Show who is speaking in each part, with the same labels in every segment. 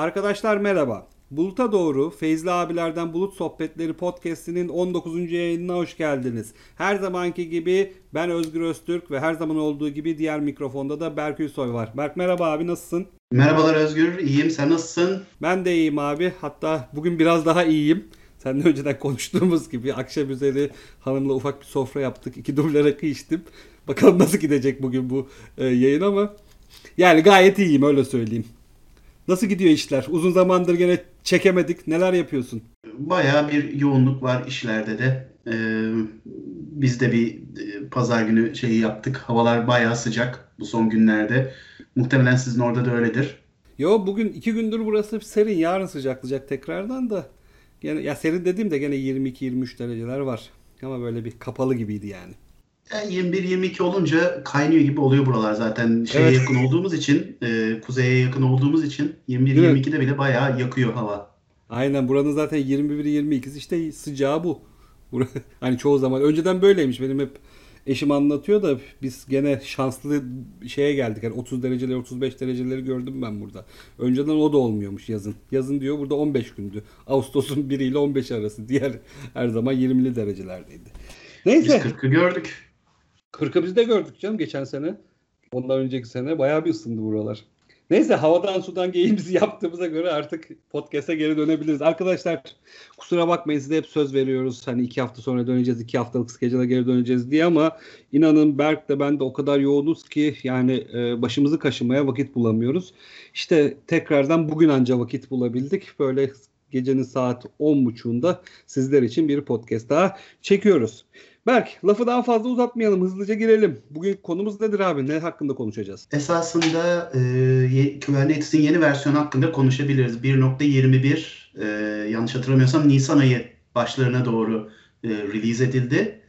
Speaker 1: Arkadaşlar merhaba. Bulut'a doğru Feyzli abilerden Bulut Sohbetleri podcast'inin 19. yayınına hoş geldiniz. Her zamanki gibi ben Özgür Öztürk ve her zaman olduğu gibi diğer mikrofonda da Berk Ülsoy var. Berk merhaba abi nasılsın?
Speaker 2: Merhabalar Özgür, iyiyim. Sen nasılsın?
Speaker 1: Ben de iyiyim abi. Hatta bugün biraz daha iyiyim. Seninle önceden konuştuğumuz gibi akşam üzeri hanımla ufak bir sofra yaptık. İki duble rakı içtim. Bakalım nasıl gidecek bugün bu e, yayın ama yani gayet iyiyim öyle söyleyeyim. Nasıl gidiyor işler? Uzun zamandır gene çekemedik. Neler yapıyorsun?
Speaker 2: Bayağı bir yoğunluk var işlerde de. Ee, biz de bir e, pazar günü şeyi yaptık. Havalar bayağı sıcak bu son günlerde. Muhtemelen sizin orada da öyledir.
Speaker 1: Yo bugün iki gündür burası serin. Yarın sıcaklayacak tekrardan da. Gene, ya serin dediğim de gene 22-23 dereceler var. Ama böyle bir kapalı gibiydi yani.
Speaker 2: Yani 21-22 olunca kaynıyor gibi oluyor buralar zaten. Şeye
Speaker 1: Evet.
Speaker 2: yakın olduğumuz için, e, kuzeye yakın olduğumuz için 21-22'de bile bayağı yakıyor hava.
Speaker 1: Aynen buranın zaten 21-22'si işte sıcağı bu. Hani çoğu zaman önceden böyleymiş. Benim hep eşim anlatıyor da biz gene şanslı şeye geldik. Yani 30 dereceleri 35 dereceleri gördüm ben burada. Önceden o da olmuyormuş yazın. Yazın diyor burada 15 gündü. Ağustos'un 1 ile 15 arası. Diğer her zaman 20'li derecelerdeydi.
Speaker 2: Biz
Speaker 1: Neyse.
Speaker 2: 40'ı gördük.
Speaker 1: 40'ı biz de gördük canım geçen sene. Ondan önceki sene bayağı bir ısındı buralar. Neyse havadan sudan geyimizi yaptığımıza göre artık podcast'e geri dönebiliriz. Arkadaşlar kusura bakmayın size hep söz veriyoruz. Hani iki hafta sonra döneceğiz, iki haftalık skecala geri döneceğiz diye ama inanın Berk de ben de o kadar yoğunuz ki yani e, başımızı kaşımaya vakit bulamıyoruz. İşte tekrardan bugün anca vakit bulabildik. Böyle gecenin saat 10.30'unda sizler için bir podcast daha çekiyoruz. Berk lafı daha fazla uzatmayalım hızlıca girelim. Bugün konumuz nedir abi? Ne hakkında konuşacağız?
Speaker 2: Esasında e, Kubernetes'in yeni versiyonu hakkında konuşabiliriz. 1.21 e, yanlış hatırlamıyorsam Nisan ayı başlarına doğru e, release edildi.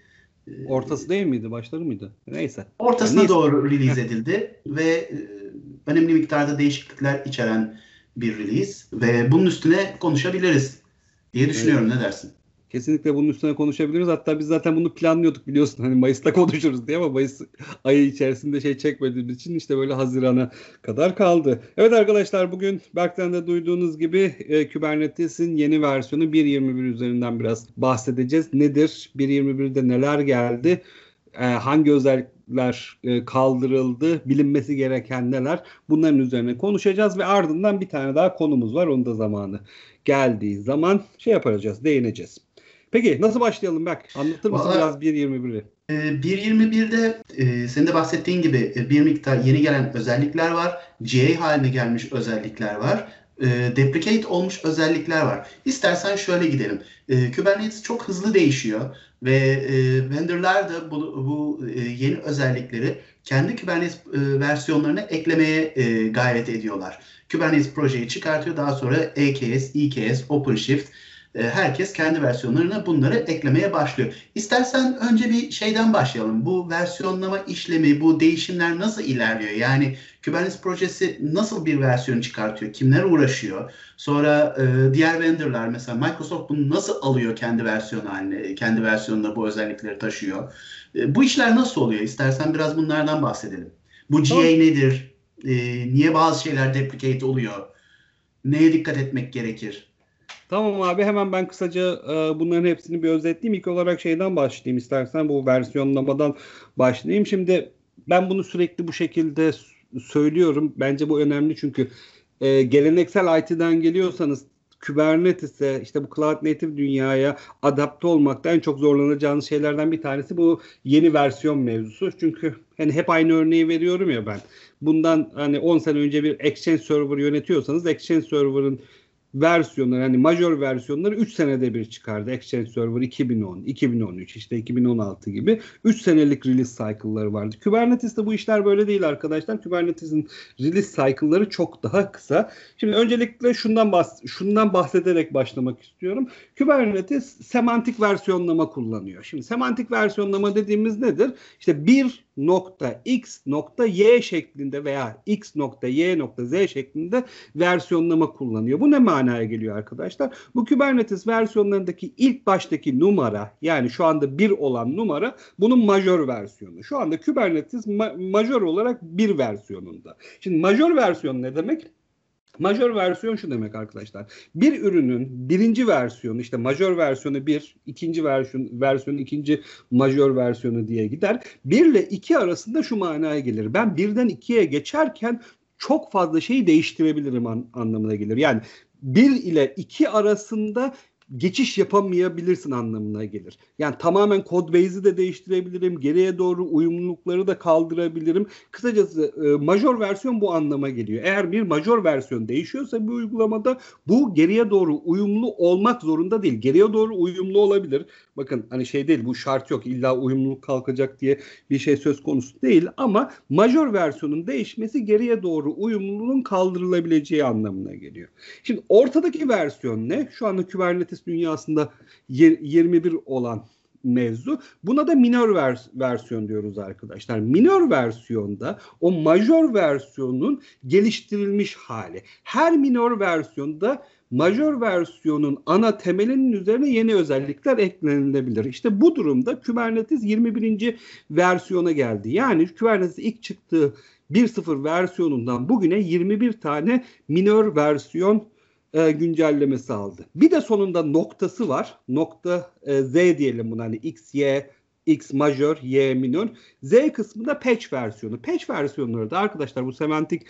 Speaker 2: E,
Speaker 1: Ortası değil miydi? Başları mıydı? Neyse.
Speaker 2: Ortasına
Speaker 1: Yani
Speaker 2: doğru release edildi ve e, önemli miktarda değişiklikler içeren bir release ve bunun üstüne konuşabiliriz diye düşünüyorum. Ne dersin?
Speaker 1: Kesinlikle bunun üstüne konuşabiliriz. Hatta biz zaten bunu planlıyorduk biliyorsun. Hani Mayıs'ta konuşuruz diye ama Mayıs ayı içerisinde şey çekmediğimiz için işte böyle Haziran'a kadar kaldı. Evet arkadaşlar bugün Berk'ten de duyduğunuz gibi e, Kubernetes'in yeni versiyonu 1.21 üzerinden biraz bahsedeceğiz. Nedir? 1.21'de neler geldi? E, hangi özellikler e, kaldırıldı? Bilinmesi gereken neler? Bunların üzerine konuşacağız ve ardından bir tane daha konumuz var. Onun da zamanı geldiği zaman şey yapacağız, değineceğiz. Peki nasıl başlayalım Berk? Anlatır mısın
Speaker 2: Vallahi-
Speaker 1: biraz 1.21'i?
Speaker 2: E, 1.21'de e, senin de bahsettiğin gibi e, bir miktar yeni gelen özellikler var. GA haline gelmiş özellikler var. E, deprecate olmuş özellikler var. İstersen şöyle gidelim. E, Kubernetes çok hızlı değişiyor ve e, vendorlar da bu, bu e, yeni özellikleri kendi Kubernetes e, versiyonlarına eklemeye e, gayret ediyorlar. Kubernetes projeyi çıkartıyor. Daha sonra EKS, EKS, OpenShift e, herkes kendi versiyonlarına bunları eklemeye başlıyor. İstersen önce bir şeyden başlayalım. Bu versiyonlama işlemi, bu değişimler nasıl ilerliyor? Yani Kubernetes projesi nasıl bir versiyon çıkartıyor? Kimler uğraşıyor? Sonra e, diğer vendorlar mesela Microsoft bunu nasıl alıyor kendi versiyonu haline, kendi versiyonunda bu özellikleri taşıyor? E, bu işler nasıl oluyor? İstersen biraz bunlardan bahsedelim. Bu GA nedir? E, niye bazı şeyler deprecate oluyor? Neye dikkat etmek gerekir?
Speaker 1: Tamam abi hemen ben kısaca e, bunların hepsini bir özetleyeyim. İlk olarak şeyden başlayayım istersen bu versiyonlamadan başlayayım. Şimdi ben bunu sürekli bu şekilde söylüyorum. Bence bu önemli çünkü e, geleneksel IT'den geliyorsanız Kubernetes'e işte bu Cloud Native dünyaya adapte olmakta en çok zorlanacağınız şeylerden bir tanesi bu yeni versiyon mevzusu. Çünkü hani hep aynı örneği veriyorum ya ben. Bundan hani 10 sene önce bir Exchange Server yönetiyorsanız Exchange Server'ın versiyonları hani major versiyonları 3 senede bir çıkardı. Exchange Server 2010, 2013 işte 2016 gibi 3 senelik release cycle'ları vardı. Kubernetes'te bu işler böyle değil arkadaşlar. Kubernetes'in release cycle'ları çok daha kısa. Şimdi öncelikle şundan bahs şundan bahsederek başlamak istiyorum. Kubernetes semantik versiyonlama kullanıyor. Şimdi semantik versiyonlama dediğimiz nedir? İşte bir nokta x nokta y şeklinde veya x nokta y nokta z şeklinde versiyonlama kullanıyor. Bu ne manaya geliyor arkadaşlar? Bu Kubernetes versiyonlarındaki ilk baştaki numara yani şu anda 1 olan numara bunun majör versiyonu. Şu anda Kubernetes ma- majör olarak bir versiyonunda. Şimdi majör versiyon ne demek? Majör versiyon şu demek arkadaşlar. Bir ürünün birinci versiyonu işte majör versiyonu bir, ikinci versiyon, versiyonu ikinci majör versiyonu diye gider. Bir ile iki arasında şu manaya gelir. Ben birden ikiye geçerken çok fazla şeyi değiştirebilirim an, anlamına gelir. Yani bir ile iki arasında geçiş yapamayabilirsin anlamına gelir. Yani tamamen kod base'i de değiştirebilirim. Geriye doğru uyumlulukları da kaldırabilirim. Kısacası e, major versiyon bu anlama geliyor. Eğer bir major versiyon değişiyorsa bir uygulamada bu geriye doğru uyumlu olmak zorunda değil. Geriye doğru uyumlu olabilir. Bakın hani şey değil bu şart yok illa uyumluluk kalkacak diye bir şey söz konusu değil ama major versiyonun değişmesi geriye doğru uyumluluğun kaldırılabileceği anlamına geliyor. Şimdi ortadaki versiyon ne? Şu anda Kubernetes dünyasında 21 olan mevzu. Buna da minor vers versiyon diyoruz arkadaşlar. Minor versiyonda o major versiyonun geliştirilmiş hali. Her minor versiyonda majör versiyonun ana temelinin üzerine yeni özellikler eklenilebilir. İşte bu durumda Kubernetes 21. versiyona geldi. Yani Kubernetes ilk çıktığı 1.0 versiyonundan bugüne 21 tane minör versiyon e, güncellemesi aldı. Bir de sonunda noktası var. Nokta e, Z diyelim buna hani X, Y, X majör, Y minör. Z kısmı da patch versiyonu. Patch versiyonları da arkadaşlar bu semantik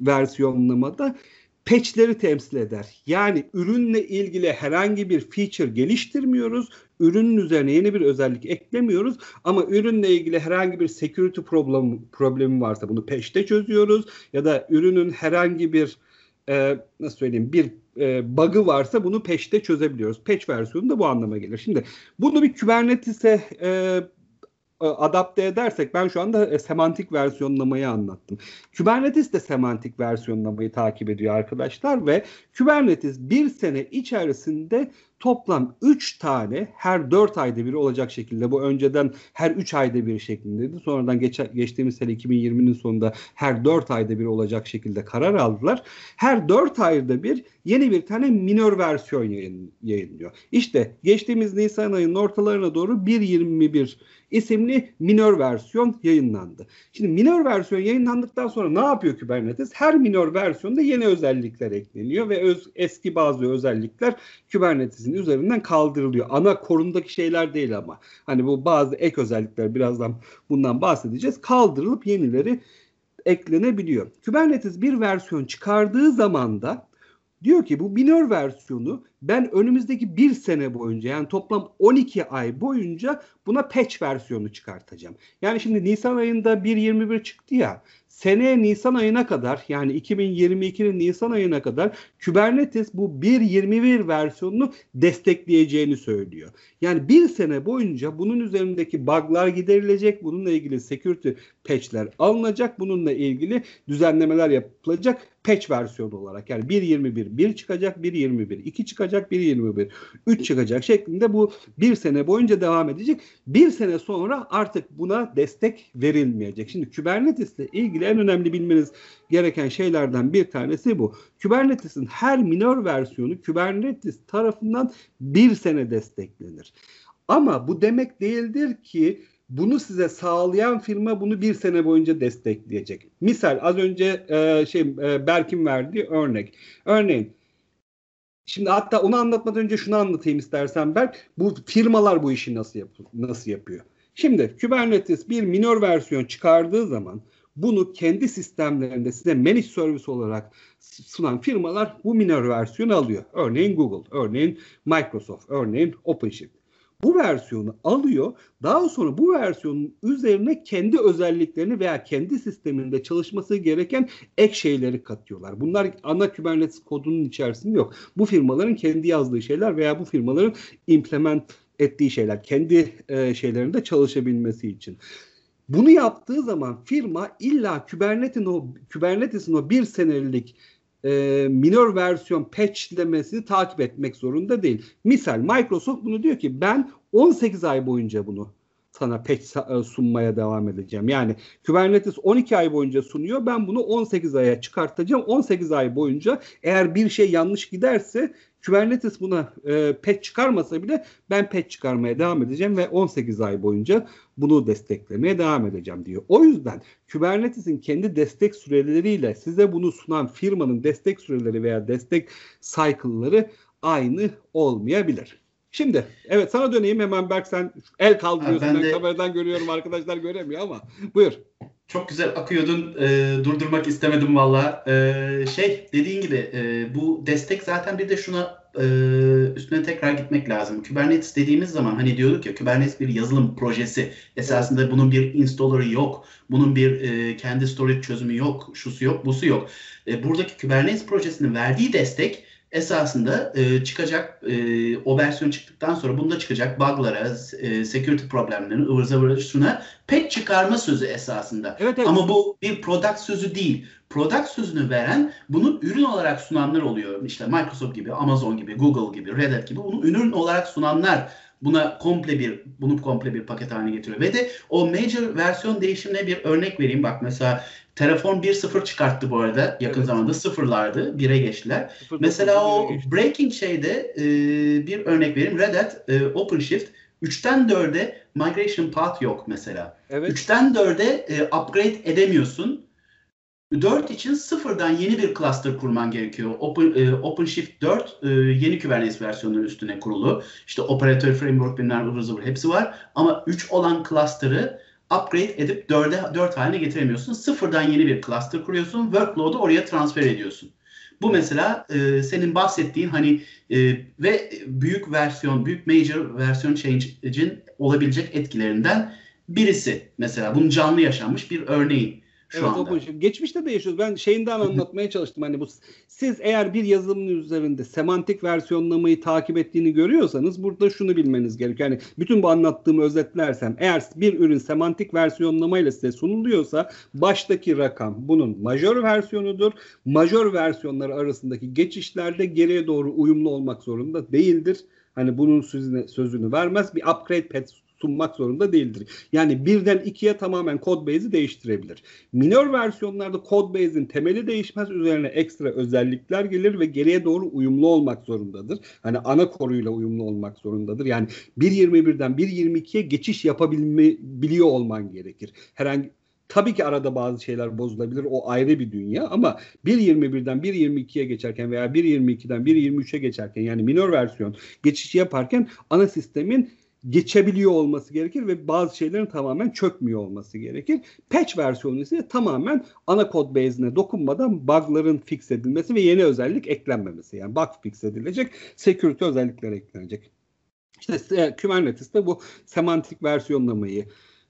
Speaker 1: versiyonlamada patch'leri temsil eder. Yani ürünle ilgili herhangi bir feature geliştirmiyoruz. Ürünün üzerine yeni bir özellik eklemiyoruz ama ürünle ilgili herhangi bir security problem, problemi varsa bunu patch'te çözüyoruz ya da ürünün herhangi bir e, nasıl söyleyeyim bir e, bug'ı varsa bunu patch'te çözebiliyoruz. Patch versiyonu da bu anlama gelir. Şimdi bunu bir Kubernetes'e e, e, adapte edersek ben şu anda e, semantik versiyonlamayı anlattım. Kubernetes de semantik versiyonlamayı takip ediyor arkadaşlar ve Kubernetes bir sene içerisinde toplam 3 tane her 4 ayda bir olacak şekilde bu önceden her 3 ayda bir şeklindeydi. Sonradan geç, geçtiğimiz sene 2020'nin sonunda her 4 ayda bir olacak şekilde karar aldılar. Her 4 ayda bir yeni bir tane minor versiyon yayın, yayınlıyor. İşte geçtiğimiz Nisan ayının ortalarına doğru 1.21 isimli minor versiyon yayınlandı. Şimdi minor versiyon yayınlandıktan sonra ne yapıyor Kubernetes? Her minor versiyonda yeni özellikler ekleniyor ve öz, eski bazı özellikler Kubernetes'in üzerinden kaldırılıyor. Ana korundaki şeyler değil ama. Hani bu bazı ek özellikler birazdan bundan bahsedeceğiz. Kaldırılıp yenileri eklenebiliyor. Kubernetes bir versiyon çıkardığı zaman da diyor ki bu minor versiyonu ben önümüzdeki bir sene boyunca yani toplam 12 ay boyunca buna patch versiyonu çıkartacağım. Yani şimdi Nisan ayında 1.21 çıktı ya seneye Nisan ayına kadar yani 2022'nin Nisan ayına kadar Kubernetes bu 1.21 versiyonunu destekleyeceğini söylüyor. Yani bir sene boyunca bunun üzerindeki bug'lar giderilecek, bununla ilgili security patch'ler alınacak, bununla ilgili düzenlemeler yapılacak patch versiyonu olarak. Yani 1.21 1 çıkacak, 1.21 2 çıkacak, 1.21 3 çıkacak şeklinde bu bir sene boyunca devam edecek. Bir sene sonra artık buna destek verilmeyecek. Şimdi Kubernetes ile ilgili en önemli bilmeniz gereken şeylerden bir tanesi bu. Kubernetes'in her minor versiyonu Kubernetes tarafından bir sene desteklenir. Ama bu demek değildir ki bunu size sağlayan firma bunu bir sene boyunca destekleyecek. Misal az önce e, şey e, Berk'in verdiği örnek. Örneğin Şimdi hatta onu anlatmadan önce şunu anlatayım istersen Berk. Bu firmalar bu işi nasıl yap nasıl yapıyor? Şimdi Kubernetes bir minor versiyon çıkardığı zaman bunu kendi sistemlerinde size managed service olarak sunan firmalar bu minor versiyonu alıyor. Örneğin Google, örneğin Microsoft, örneğin OpenShift. Bu versiyonu alıyor. Daha sonra bu versiyonun üzerine kendi özelliklerini veya kendi sisteminde çalışması gereken ek şeyleri katıyorlar. Bunlar ana Kubernetes kodunun içerisinde yok. Bu firmaların kendi yazdığı şeyler veya bu firmaların implement ettiği şeyler. Kendi e, şeylerinde çalışabilmesi için. Bunu yaptığı zaman firma illa Kubernetes'in o Kubernetes'in o bir senelik e, minor versiyon patchlemesini takip etmek zorunda değil. Misal Microsoft bunu diyor ki ben 18 ay boyunca bunu sana patch e, sunmaya devam edeceğim. Yani Kubernetes 12 ay boyunca sunuyor. Ben bunu 18 aya çıkartacağım. 18 ay boyunca eğer bir şey yanlış giderse Kubernetes buna e, patch çıkarmasa bile ben patch çıkarmaya devam edeceğim ve 18 ay boyunca bunu desteklemeye devam edeceğim diyor. O yüzden Kubernetes'in kendi destek süreleriyle size bunu sunan firmanın destek süreleri veya destek cycle'ları aynı olmayabilir. Şimdi evet sana döneyim hemen Berk sen el kaldırıyorsun ben, ben de... kameradan görüyorum arkadaşlar göremiyor ama buyur.
Speaker 2: Çok güzel akıyordun. E, durdurmak istemedim valla. E, şey dediğin gibi e, bu destek zaten bir de şuna e, üstüne tekrar gitmek lazım. Kubernetes dediğimiz zaman hani diyorduk ya Kubernetes bir yazılım projesi. Esasında bunun bir installer'ı yok. Bunun bir e, kendi storage çözümü yok. Şusu yok, busu yok. E, buradaki Kubernetes projesinin verdiği destek esasında e, çıkacak e, o versiyon çıktıktan sonra bunda çıkacak bug'lara, e, security problemlerine, ıvır zıvır şuna pek çıkarma sözü esasında. Evet, evet. Ama bu bir product sözü değil. Product sözünü veren bunu ürün olarak sunanlar oluyor. İşte Microsoft gibi, Amazon gibi, Google gibi, Red Hat gibi bunu ürün olarak sunanlar buna komple bir bunu komple bir paket haline getiriyor. Ve de o major versiyon değişimine bir örnek vereyim. Bak mesela Terraform 1.0 çıkarttı bu arada yakın evet. zamanda sıfırlardı 1'e geçtiler. 0, Mesela o breaking şeyde e, bir örnek vereyim Red Hat e, OpenShift 3'ten 4'e migration path yok mesela. Evet. 3'ten 4'e e, upgrade edemiyorsun. 4 için sıfırdan yeni bir cluster kurman gerekiyor. Open, e, OpenShift 4 e, yeni Kubernetes versiyonları üstüne kurulu. İşte operatör framework bilmem ıvır hepsi var. Ama 3 olan cluster'ı upgrade edip 4'e 4 haline getiremiyorsun. Sıfırdan yeni bir cluster kuruyorsun. Workload'u oraya transfer ediyorsun. Bu mesela e, senin bahsettiğin hani e, ve büyük versiyon, büyük major versiyon change'in olabilecek etkilerinden birisi. Mesela bunun canlı yaşanmış bir örneği şu evet, anda. O.
Speaker 1: Geçmişte de yaşıyoruz. Ben şeyinden anlatmaya çalıştım. Hani bu siz eğer bir yazılımın üzerinde semantik versiyonlamayı takip ettiğini görüyorsanız burada şunu bilmeniz gerekiyor. Yani bütün bu anlattığımı özetlersem eğer bir ürün semantik versiyonlamayla size sunuluyorsa baştaki rakam bunun majör versiyonudur. Majör versiyonları arasındaki geçişlerde geriye doğru uyumlu olmak zorunda değildir. Hani bunun sözünü, sözünü vermez. Bir upgrade sunmak zorunda değildir. Yani birden ikiye tamamen code base'i değiştirebilir. Minor versiyonlarda code base'in temeli değişmez. Üzerine ekstra özellikler gelir ve geriye doğru uyumlu olmak zorundadır. Hani ana koruyla uyumlu olmak zorundadır. Yani 1.21'den 1.22'ye geçiş yapabilme olman gerekir. Herhangi Tabii ki arada bazı şeyler bozulabilir. O ayrı bir dünya ama 1.21'den 1.22'ye geçerken veya 1.22'den 1.23'e geçerken yani minor versiyon geçiş yaparken ana sistemin geçebiliyor olması gerekir ve bazı şeylerin tamamen çökmüyor olması gerekir. Patch versiyonu ise tamamen ana kod base'ine dokunmadan bug'ların fix edilmesi ve yeni özellik eklenmemesi. Yani bug fix edilecek, security özellikler eklenecek. İşte e, Kubernetes de bu semantik versiyonlamayı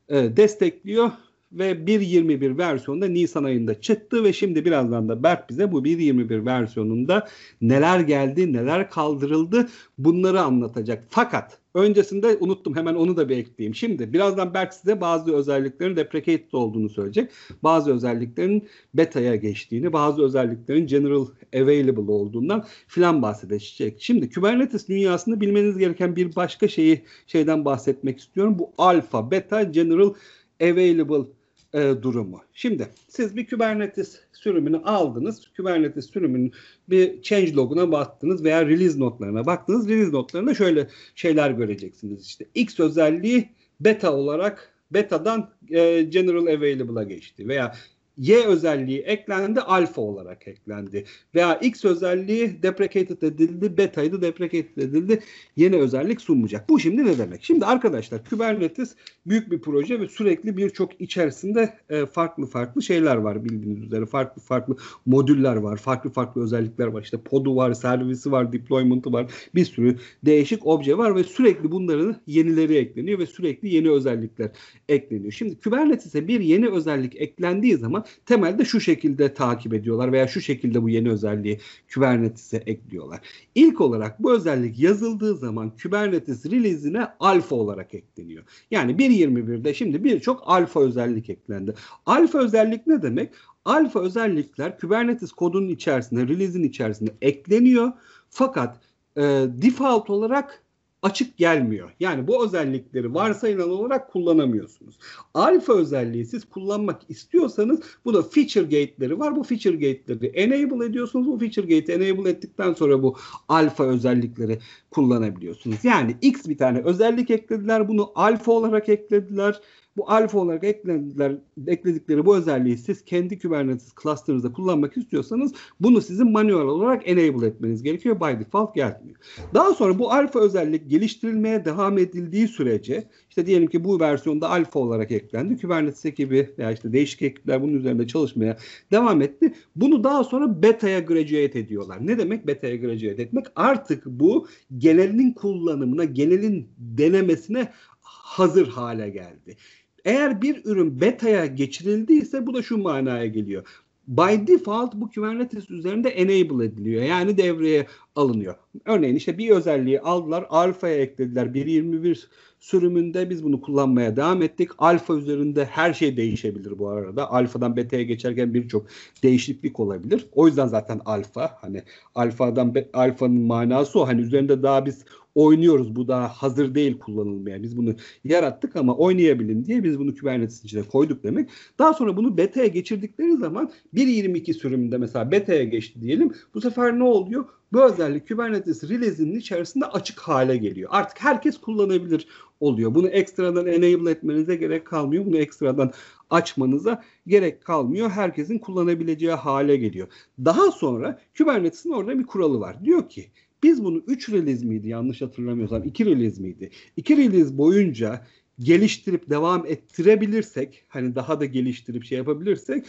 Speaker 1: e, destekliyor ve 1.21 versiyonda Nisan ayında çıktı ve şimdi birazdan da Berk bize bu 1.21 versiyonunda neler geldi, neler kaldırıldı bunları anlatacak. Fakat öncesinde unuttum hemen onu da bir ekleyeyim. Şimdi birazdan Berk size bazı özelliklerin deprecated olduğunu söyleyecek. Bazı özelliklerin beta'ya geçtiğini, bazı özelliklerin general available olduğundan filan bahsedecek. Şimdi Kubernetes dünyasında bilmeniz gereken bir başka şeyi şeyden bahsetmek istiyorum. Bu alfa, beta, general available e, durumu. Şimdi siz bir Kubernetes sürümünü aldınız. Kubernetes sürümünün bir change loguna baktınız veya release notlarına baktınız. Release notlarında şöyle şeyler göreceksiniz. İşte X özelliği beta olarak beta'dan e, general available'a geçti veya Y özelliği eklendi, alfa olarak eklendi. Veya X özelliği deprecated edildi, beta'yı da deprecated edildi. Yeni özellik sunmayacak. Bu şimdi ne demek? Şimdi arkadaşlar Kubernetes büyük bir proje ve sürekli birçok içerisinde e, farklı farklı şeyler var bildiğiniz üzere. Farklı farklı modüller var, farklı farklı özellikler var. İşte podu var, servisi var, deployment'ı var. Bir sürü değişik obje var ve sürekli bunların yenileri ekleniyor ve sürekli yeni özellikler ekleniyor. Şimdi Kubernetes'e bir yeni özellik eklendiği zaman temelde şu şekilde takip ediyorlar veya şu şekilde bu yeni özelliği Kubernetes'e ekliyorlar. İlk olarak bu özellik yazıldığı zaman Kubernetes release'ine alfa olarak ekleniyor. Yani 1.21'de şimdi birçok alfa özellik eklendi. Alfa özellik ne demek? Alfa özellikler Kubernetes kodunun içerisinde, release'in içerisinde ekleniyor. Fakat e, default olarak açık gelmiyor. Yani bu özellikleri varsayılan olarak kullanamıyorsunuz. Alfa özelliği siz kullanmak istiyorsanız bu da feature gate'leri var. Bu feature gate'leri enable ediyorsunuz. Bu feature gate'i enable ettikten sonra bu alfa özellikleri kullanabiliyorsunuz. Yani X bir tane özellik eklediler. Bunu alfa olarak eklediler. Bu alfa olarak eklediler, ekledikleri bu özelliği siz kendi Kubernetes cluster'ınızda kullanmak istiyorsanız bunu sizin manuel olarak enable etmeniz gerekiyor. By default gelmiyor. Daha sonra bu alfa özellik geliştirilmeye devam edildiği sürece işte diyelim ki bu versiyonda alfa olarak eklendi. Kubernetes ekibi veya işte değişik ekipler bunun üzerinde çalışmaya devam etti. Bunu daha sonra beta'ya graduate ediyorlar. Ne demek beta'ya graduate etmek? Artık bu genelin kullanımına, genelin denemesine hazır hale geldi. Eğer bir ürün beta'ya geçirildiyse bu da şu manaya geliyor. By default bu Kubernetes üzerinde enable ediliyor. Yani devreye alınıyor. Örneğin işte bir özelliği aldılar, alfaya eklediler. 1.21 sürümünde biz bunu kullanmaya devam ettik. Alfa üzerinde her şey değişebilir bu arada. Alfadan beta'ya geçerken birçok değişiklik olabilir. O yüzden zaten alfa hani alfadan alfanın manası o. Hani üzerinde daha biz oynuyoruz. Bu daha hazır değil kullanılmaya. Biz bunu yarattık ama oynayabilin diye biz bunu Kubernetes içine koyduk demek. Daha sonra bunu beta'ya geçirdikleri zaman 1.22 sürümünde mesela beta'ya geçti diyelim. Bu sefer ne oluyor? Bu özellik Kubernetes release'inin içerisinde açık hale geliyor. Artık herkes kullanabilir oluyor. Bunu ekstradan enable etmenize gerek kalmıyor. Bunu ekstradan açmanıza gerek kalmıyor. Herkesin kullanabileceği hale geliyor. Daha sonra Kubernetes'in orada bir kuralı var. Diyor ki biz bunu 3 release miydi yanlış hatırlamıyorsam 2 release miydi? 2 release boyunca geliştirip devam ettirebilirsek hani daha da geliştirip şey yapabilirsek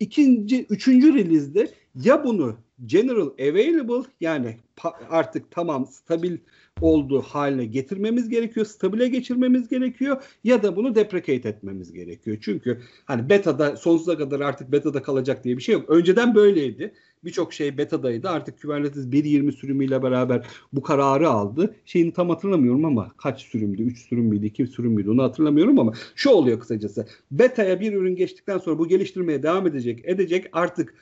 Speaker 1: ikinci, üçüncü release'de ya bunu general available yani artık tamam stabil olduğu haline getirmemiz gerekiyor. Stabile geçirmemiz gerekiyor ya da bunu deprecate etmemiz gerekiyor. Çünkü hani beta'da sonsuza kadar artık beta'da kalacak diye bir şey yok. Önceden böyleydi. Birçok şey beta'daydı. Artık Kubernetes 1.20 sürümüyle beraber bu kararı aldı. Şeyini tam hatırlamıyorum ama kaç sürümdü? 3 sürüm müydü? 2 sürüm müydü? Onu hatırlamıyorum ama şu oluyor kısacası. Beta'ya bir ürün geçtikten sonra bu geliştirmeye devam edecek. Edecek artık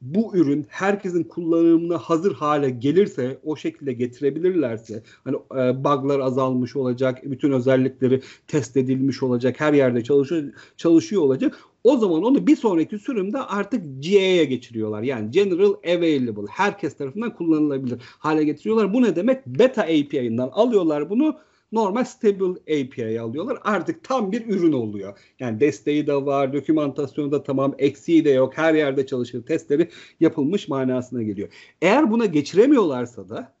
Speaker 1: bu ürün herkesin kullanımına hazır hale gelirse o şekilde getirebilirlerse hani e, bug'lar azalmış olacak, bütün özellikleri test edilmiş olacak, her yerde çalışıyor çalışıyor olacak. O zaman onu bir sonraki sürümde artık GA'ya geçiriyorlar. Yani General Available. Herkes tarafından kullanılabilir hale getiriyorlar. Bu ne demek? Beta API'ından alıyorlar bunu normal stable API alıyorlar. Artık tam bir ürün oluyor. Yani desteği de var, dokümantasyonu da tamam, eksiği de yok. Her yerde çalışır, testleri yapılmış manasına geliyor. Eğer buna geçiremiyorlarsa da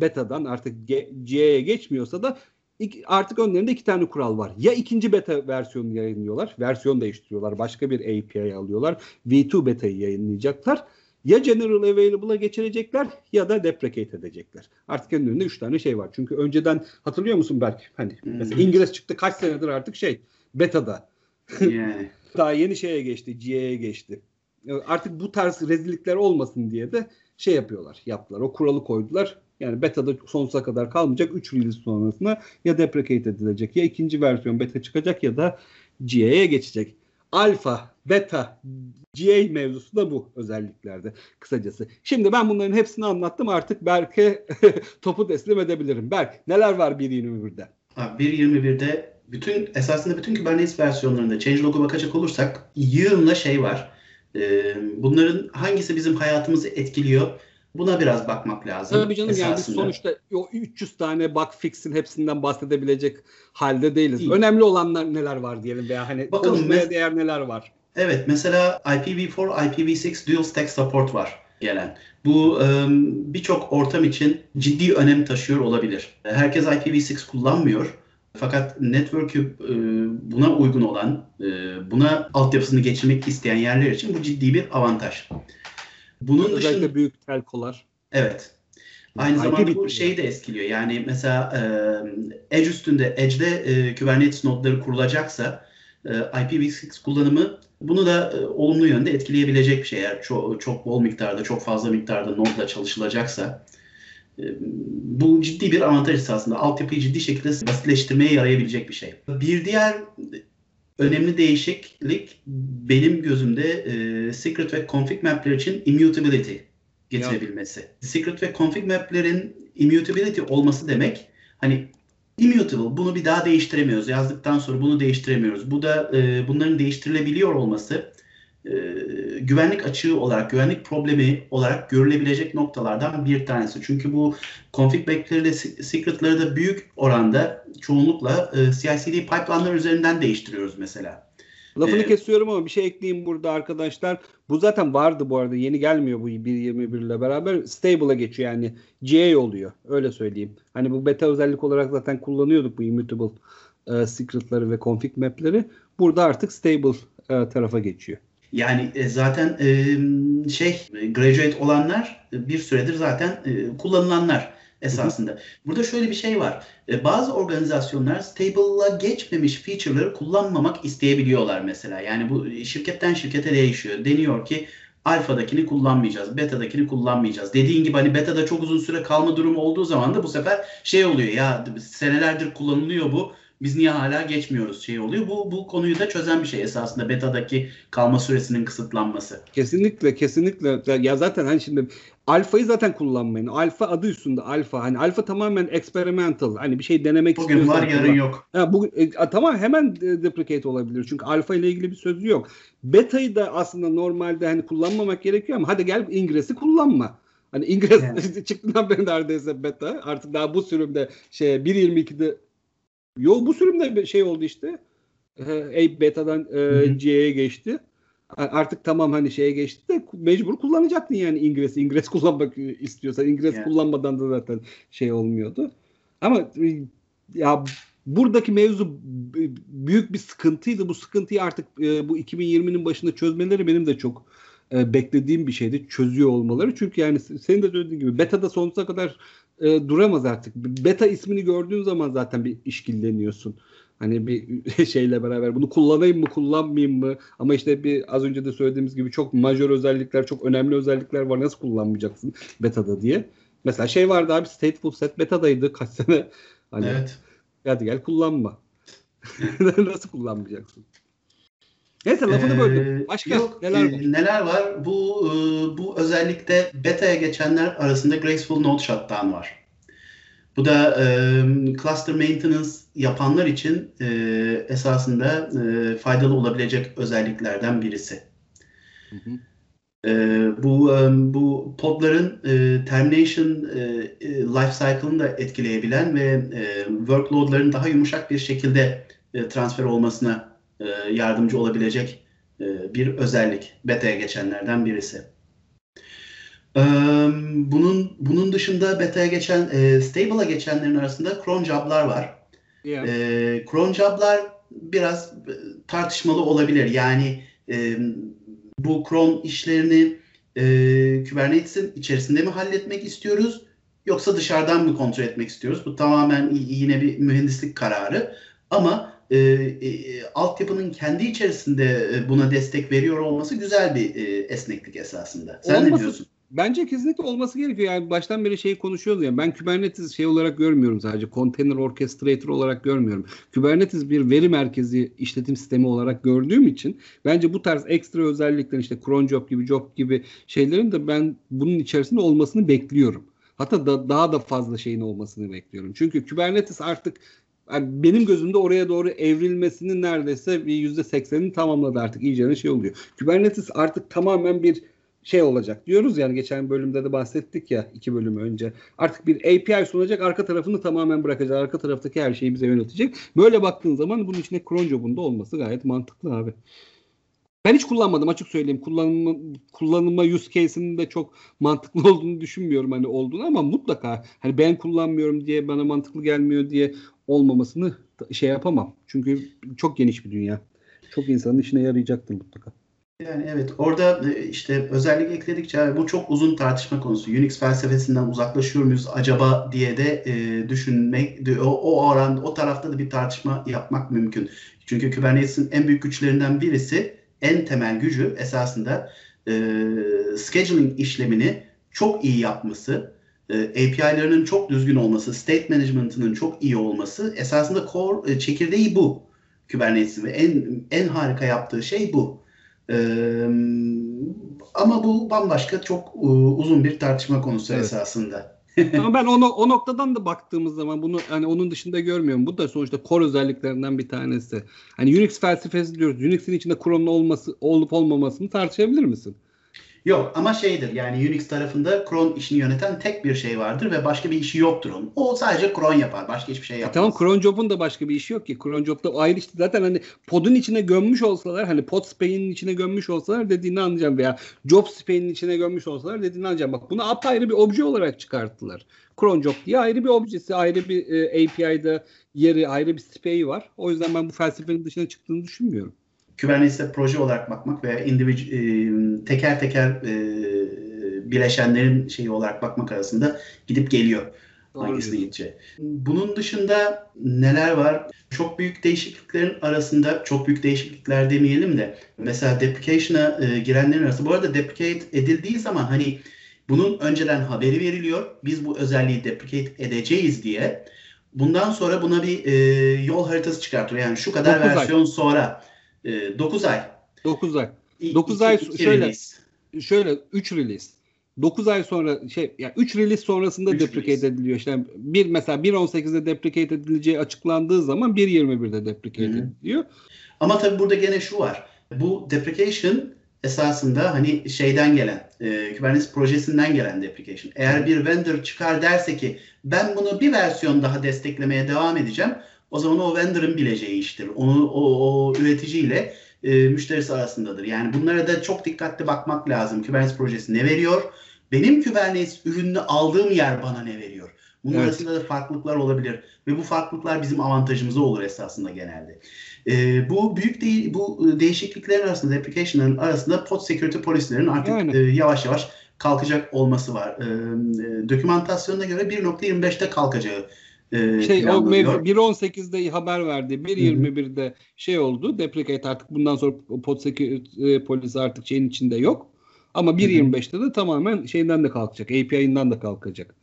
Speaker 1: beta'dan artık GA'ye geçmiyorsa da artık önlerinde iki tane kural var. Ya ikinci beta versiyonu yayınlıyorlar, versiyon değiştiriyorlar, başka bir API alıyorlar, V2 beta'yı yayınlayacaklar ya general available'a geçirecekler ya da deprecate edecekler. Artık önünde üç tane şey var. Çünkü önceden hatırlıyor musun Berk? Hani hmm. mesela İngiliz çıktı kaç senedir artık şey beta'da. Yeah. Daha yeni şeye geçti, GA'ye geçti. Artık bu tarz rezillikler olmasın diye de şey yapıyorlar, yaptılar. O kuralı koydular. Yani beta'da sonsuza kadar kalmayacak. 3 release sonrasında ya deprecate edilecek ya ikinci versiyon beta çıkacak ya da GA'ye geçecek alfa, beta, GA mevzusu da bu özelliklerde kısacası. Şimdi ben bunların hepsini anlattım artık Berk'e topu teslim edebilirim. Berk neler var 1.21'de?
Speaker 2: 1.21'de bütün esasında bütün Kubernetes versiyonlarında changelog'a bakacak olursak yığınla şey var. Ee, bunların hangisi bizim hayatımızı etkiliyor? Buna biraz bakmak lazım.
Speaker 1: Tabii canım esasında. yani biz sonuçta o 300 tane bug fix'in hepsinden bahsedebilecek halde değiliz. Değil. Önemli olanlar neler var diyelim veya hani Bakalım, konuşmaya mes- değer neler var.
Speaker 2: Evet mesela IPv4, IPv6 dual stack support var gelen. Bu um, birçok ortam için ciddi önem taşıyor olabilir. Herkes IPv6 kullanmıyor. Fakat network'ü e, buna uygun olan, e, buna altyapısını geçirmek isteyen yerler için bu ciddi bir avantaj.
Speaker 1: Bunun Özellikle dışında, büyük telkolar.
Speaker 2: Evet. Aynı IP zamanda bu şeyi de etkiliyor. Yani mesela e, Edge üstünde, Edge'de e, Kubernetes nodları kurulacaksa e, IPv6 kullanımı bunu da e, olumlu yönde etkileyebilecek bir şey. Eğer çok, çok bol miktarda, çok fazla miktarda nodla çalışılacaksa e, bu ciddi bir avantaj esasında. Altyapıyı ciddi şekilde basitleştirmeye yarayabilecek bir şey. Bir diğer önemli değişiklik benim gözümde e, secret ve config mapler için immutability getirebilmesi. Ya. Secret ve config maplerin immutability olması demek hani immutable bunu bir daha değiştiremiyoruz. Yazdıktan sonra bunu değiştiremiyoruz. Bu da e, bunların değiştirilebiliyor olması e, güvenlik açığı olarak, güvenlik problemi olarak görülebilecek noktalardan bir tanesi. Çünkü bu config back'leri de secret'ları da büyük oranda çoğunlukla e, CI/CD pipeline'lar üzerinden değiştiriyoruz mesela.
Speaker 1: Lafını ee, kesiyorum ama bir şey ekleyeyim burada arkadaşlar. Bu zaten vardı bu arada. Yeni gelmiyor bu 1.21 ile beraber. Stable'a geçiyor yani. GA oluyor. Öyle söyleyeyim. Hani bu beta özellik olarak zaten kullanıyorduk bu immutable e, secret'ları ve config map'leri. Burada artık stable e, tarafa geçiyor.
Speaker 2: Yani e, zaten şey graduate olanlar e, bir süredir zaten e, kullanılanlar esasında. Hı hı. Burada şöyle bir şey var. Bazı organizasyonlar stable'a geçmemiş feature'ları kullanmamak isteyebiliyorlar mesela. Yani bu şirketten şirkete değişiyor. Deniyor ki alfadakini kullanmayacağız, beta'dakini kullanmayacağız. Dediğin gibi hani beta'da çok uzun süre kalma durumu olduğu zaman da bu sefer şey oluyor ya senelerdir kullanılıyor bu biz niye hala geçmiyoruz şey oluyor. Bu bu konuyu da çözen bir şey esasında beta'daki kalma süresinin kısıtlanması.
Speaker 1: Kesinlikle kesinlikle ya zaten hani şimdi alfayı zaten kullanmayın. Alfa adı üstünde alfa. Hani alfa tamamen experimental. Hani bir şey denemek
Speaker 2: Bugün istiyorsan. Bugün var yarın yok.
Speaker 1: Ha, bu, e, tamam hemen deprecate olabilir. Çünkü alfa ile ilgili bir sözü yok. Beta'yı da aslında normalde hani kullanmamak gerekiyor ama hadi gel ingresi kullanma. Hani Ingres yani. çıktığından beri neredeyse beta. Artık daha bu sürümde şey 1.22'de Yo bu sürümde şey oldu işte. Ape Beta'dan e, G'ye geçti. Artık tamam hani şeye geçti de mecbur kullanacaktın yani İngiliz. İngiliz kullanmak istiyorsan. İngiliz yeah. kullanmadan da zaten şey olmuyordu. Ama e, ya buradaki mevzu büyük bir sıkıntıydı. Bu sıkıntıyı artık e, bu 2020'nin başında çözmeleri benim de çok e, beklediğim bir şeydi. Çözüyor olmaları. Çünkü yani senin de söylediğin gibi beta'da sonsuza kadar e, duramaz artık. Beta ismini gördüğün zaman zaten bir işkilleniyorsun. Hani bir şeyle beraber bunu kullanayım mı kullanmayayım mı? Ama işte bir az önce de söylediğimiz gibi çok majör özellikler, çok önemli özellikler var. Nasıl kullanmayacaksın beta'da diye. Mesela şey vardı abi Stateful Set beta'daydı kaç sene. Hani, evet. Hadi gel kullanma. Nasıl kullanmayacaksın? Neyse lafını böldüm. Başka yok, neler var?
Speaker 2: E, neler var? Bu e, bu özellikle beta'ya geçenler arasında Graceful Node Shutdown var. Bu da e, cluster maintenance yapanlar için e, esasında e, faydalı olabilecek özelliklerden birisi. Hı hı. E, bu e, bu podların e, termination e, e life cycle'ını da etkileyebilen ve e, workload'ların daha yumuşak bir şekilde e, transfer olmasına e, yardımcı olabilecek e, bir özellik. Beta'ya geçenlerden birisi. E, bunun bunun dışında beta'ya geçen, stable'a geçenlerin arasında cron job'lar var. Yeah. cron job'lar biraz tartışmalı olabilir. Yani bu cron işlerini Kubernetes'in içerisinde mi halletmek istiyoruz yoksa dışarıdan mı kontrol etmek istiyoruz? Bu tamamen yine bir mühendislik kararı. Ama e, e, altyapının kendi içerisinde e, buna destek veriyor olması güzel bir e, esneklik esasında. Sen olması, ne diyorsun?
Speaker 1: Bence kesinlikle olması gerekiyor. Yani baştan beri şeyi konuşuyoruz ya. Ben Kubernetes şey olarak görmüyorum sadece. Container Orchestrator olarak görmüyorum. Kubernetes bir veri merkezi işletim sistemi olarak gördüğüm için bence bu tarz ekstra özellikler işte cron job gibi job gibi şeylerin de ben bunun içerisinde olmasını bekliyorum. Hatta da, daha da fazla şeyin olmasını bekliyorum. Çünkü Kubernetes artık yani benim gözümde oraya doğru evrilmesinin neredeyse bir yüzde seksenini tamamladı artık iyice şey oluyor. Kubernetes artık tamamen bir şey olacak diyoruz yani geçen bölümde de bahsettik ya iki bölüm önce. Artık bir API sunacak arka tarafını tamamen bırakacak. Arka taraftaki her şeyi bize yönetecek. Böyle baktığın zaman bunun içinde cron job'un da olması gayet mantıklı abi. Ben hiç kullanmadım açık söyleyeyim. Kullanılma, kullanılma use case'inin de çok mantıklı olduğunu düşünmüyorum hani olduğunu ama mutlaka hani ben kullanmıyorum diye bana mantıklı gelmiyor diye olmamasını şey yapamam. Çünkü çok geniş bir dünya. Çok insanın işine yarayacaktır mutlaka.
Speaker 2: Yani evet orada e, işte özellik ekledikçe bu çok uzun tartışma konusu. Unix felsefesinden uzaklaşıyor muyuz acaba diye de e, düşünmek o, o oran o tarafta da bir tartışma yapmak mümkün. Çünkü Kubernetes'in en büyük güçlerinden birisi en temel gücü esasında e, scheduling işlemini çok iyi yapması e, API'larının çok düzgün olması, state management'ının çok iyi olması esasında core e, çekirdeği bu. Kubernetes'in ve en en harika yaptığı şey bu. E, ama bu bambaşka çok uzun bir tartışma konusu evet. esasında.
Speaker 1: Ama ben onu o noktadan da baktığımız zaman bunu hani onun dışında görmüyorum. Bu da sonuçta core özelliklerinden bir tanesi. Hani Unix felsefesi diyoruz. Unix'in içinde Chrome'un olması olup olmamasını tartışabilir misin?
Speaker 2: Yok ama şeydir yani Unix tarafında cron işini yöneten tek bir şey vardır ve başka bir işi yoktur onun. O sadece cron yapar. Başka hiçbir şey yapmaz.
Speaker 1: E tamam cron job'un da başka bir işi yok ki. Cron job'da ayrı işte zaten hani podun içine gömmüş olsalar hani pod spay'in içine gömmüş olsalar dediğini anlayacağım veya job spay'in içine gömmüş olsalar dediğini anlayacağım. Bak bunu apayrı bir obje olarak çıkarttılar. Cron job diye ayrı bir objesi, ayrı bir e, API'da yeri, ayrı bir spay'i var. O yüzden ben bu felsefenin dışına çıktığını düşünmüyorum.
Speaker 2: Kubernetes'e proje olarak bakmak veya individu- e, teker teker e, bileşenlerin şeyi olarak bakmak arasında gidip geliyor.
Speaker 1: Doğru
Speaker 2: Hangisine gideceği. Bunun dışında neler var? Çok büyük değişikliklerin arasında, çok büyük değişiklikler demeyelim de mesela deprecation'a e, girenlerin arasında. Bu arada deprecate edildiği zaman hani bunun önceden haberi veriliyor. Biz bu özelliği deprecate edeceğiz diye. Bundan sonra buna bir e, yol haritası çıkartıyor. Yani şu kadar
Speaker 1: Dokuz ay.
Speaker 2: versiyon sonra e, 9 ay.
Speaker 1: 9 ay.
Speaker 2: İ-
Speaker 1: Dokuz
Speaker 2: iki-
Speaker 1: ay
Speaker 2: iki
Speaker 1: şöyle.
Speaker 2: release.
Speaker 1: Şöyle 3 release. 9 ay sonra şey yani 3 release sonrasında
Speaker 2: Üç
Speaker 1: deprecate
Speaker 2: release.
Speaker 1: ediliyor. İşte bir mesela 1.18'de deprecate edileceği açıklandığı zaman 1.21'de deprecate
Speaker 2: Hı hı.
Speaker 1: ediliyor.
Speaker 2: Ama tabii burada gene şu var. Bu deprecation esasında hani şeyden gelen, e, Kubernetes projesinden gelen deprecation. Eğer bir vendor çıkar derse ki ben bunu bir versiyon daha desteklemeye devam edeceğim. O zaman o vendor'ın bileceği iştir. Onu o, o üreticiyle e, müşterisi arasındadır. Yani bunlara da çok dikkatli bakmak lazım. Kubernetes projesi ne veriyor? Benim Kubernetes ürününü aldığım yer bana ne veriyor? Bunun
Speaker 1: Evet.
Speaker 2: arasında da farklılıklar olabilir ve bu farklılıklar bizim avantajımıza olur esasında genelde. E, bu büyük değil, bu e, değişikliklerin arasında, application'ların arasında pod security polislerin artık
Speaker 1: Yani.
Speaker 2: e, yavaş yavaş kalkacak olması var. E, e, dokümantasyonuna göre 1.25'te kalkacağı e,
Speaker 1: Şey o
Speaker 2: planlanıyor.
Speaker 1: mev- 1.18'de haber verdi. 1.21'de şey oldu. Deprecate artık bundan sonra security e, polisi artık şeyin içinde yok. Ama 1.25'te de tamamen şeyden de kalkacak. API'ından da kalkacak.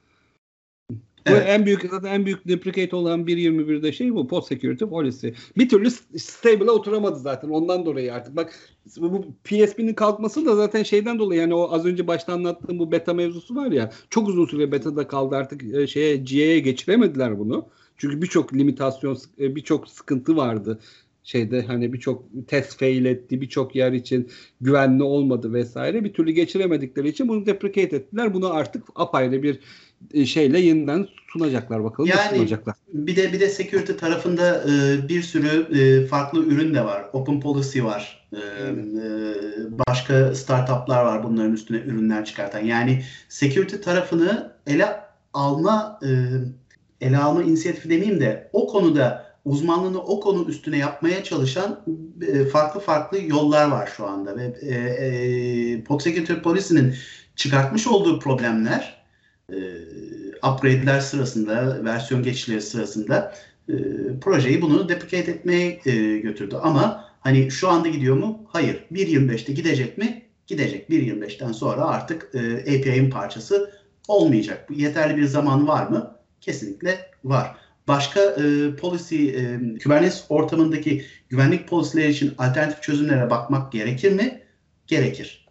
Speaker 1: Bu
Speaker 2: Evet.
Speaker 1: en büyük zaten en büyük deprecate olan 1.21'de şey bu pod security policy. Bir türlü stable'a oturamadı zaten ondan dolayı artık. Bak bu PSP'nin kalkması da zaten şeyden dolayı yani o az önce başta anlattığım bu beta mevzusu var ya çok uzun süre beta'da kaldı artık e, şeye GA'ya geçiremediler bunu. Çünkü birçok limitasyon e, birçok sıkıntı vardı şeyde hani birçok test fail etti, birçok yer için güvenli olmadı vesaire. Bir türlü geçiremedikleri için bunu deprecate ettiler. Bunu artık apayrı bir şeyle yeniden sunacaklar bakalım nasıl
Speaker 2: Yani-
Speaker 1: sunacaklar.
Speaker 2: Bir de bir de security tarafında e, bir sürü e, farklı ürün de var. Open policy var. E, e, başka startuplar var bunların üstüne ürünler çıkartan. Yani security tarafını ele alma e, ele alma inisiyatifi demeyeyim de o konuda uzmanlığını o konu üstüne yapmaya çalışan e, farklı farklı yollar var şu anda ve e, e, Security Policy'nin çıkartmış olduğu problemler e, upgrade'ler sırasında, versiyon geçişleri sırasında e, projeyi bunu deprecate etmeye e, götürdü. Ama hani şu anda gidiyor mu? Hayır. 1.25'te gidecek mi? Gidecek. 1.25'ten sonra artık e, API'nin parçası olmayacak. Yeterli bir zaman var mı? Kesinlikle var. Başka e, policy, e, Kubernetes ortamındaki güvenlik policy'leri için alternatif çözümlere bakmak gerekir mi? Gerekir.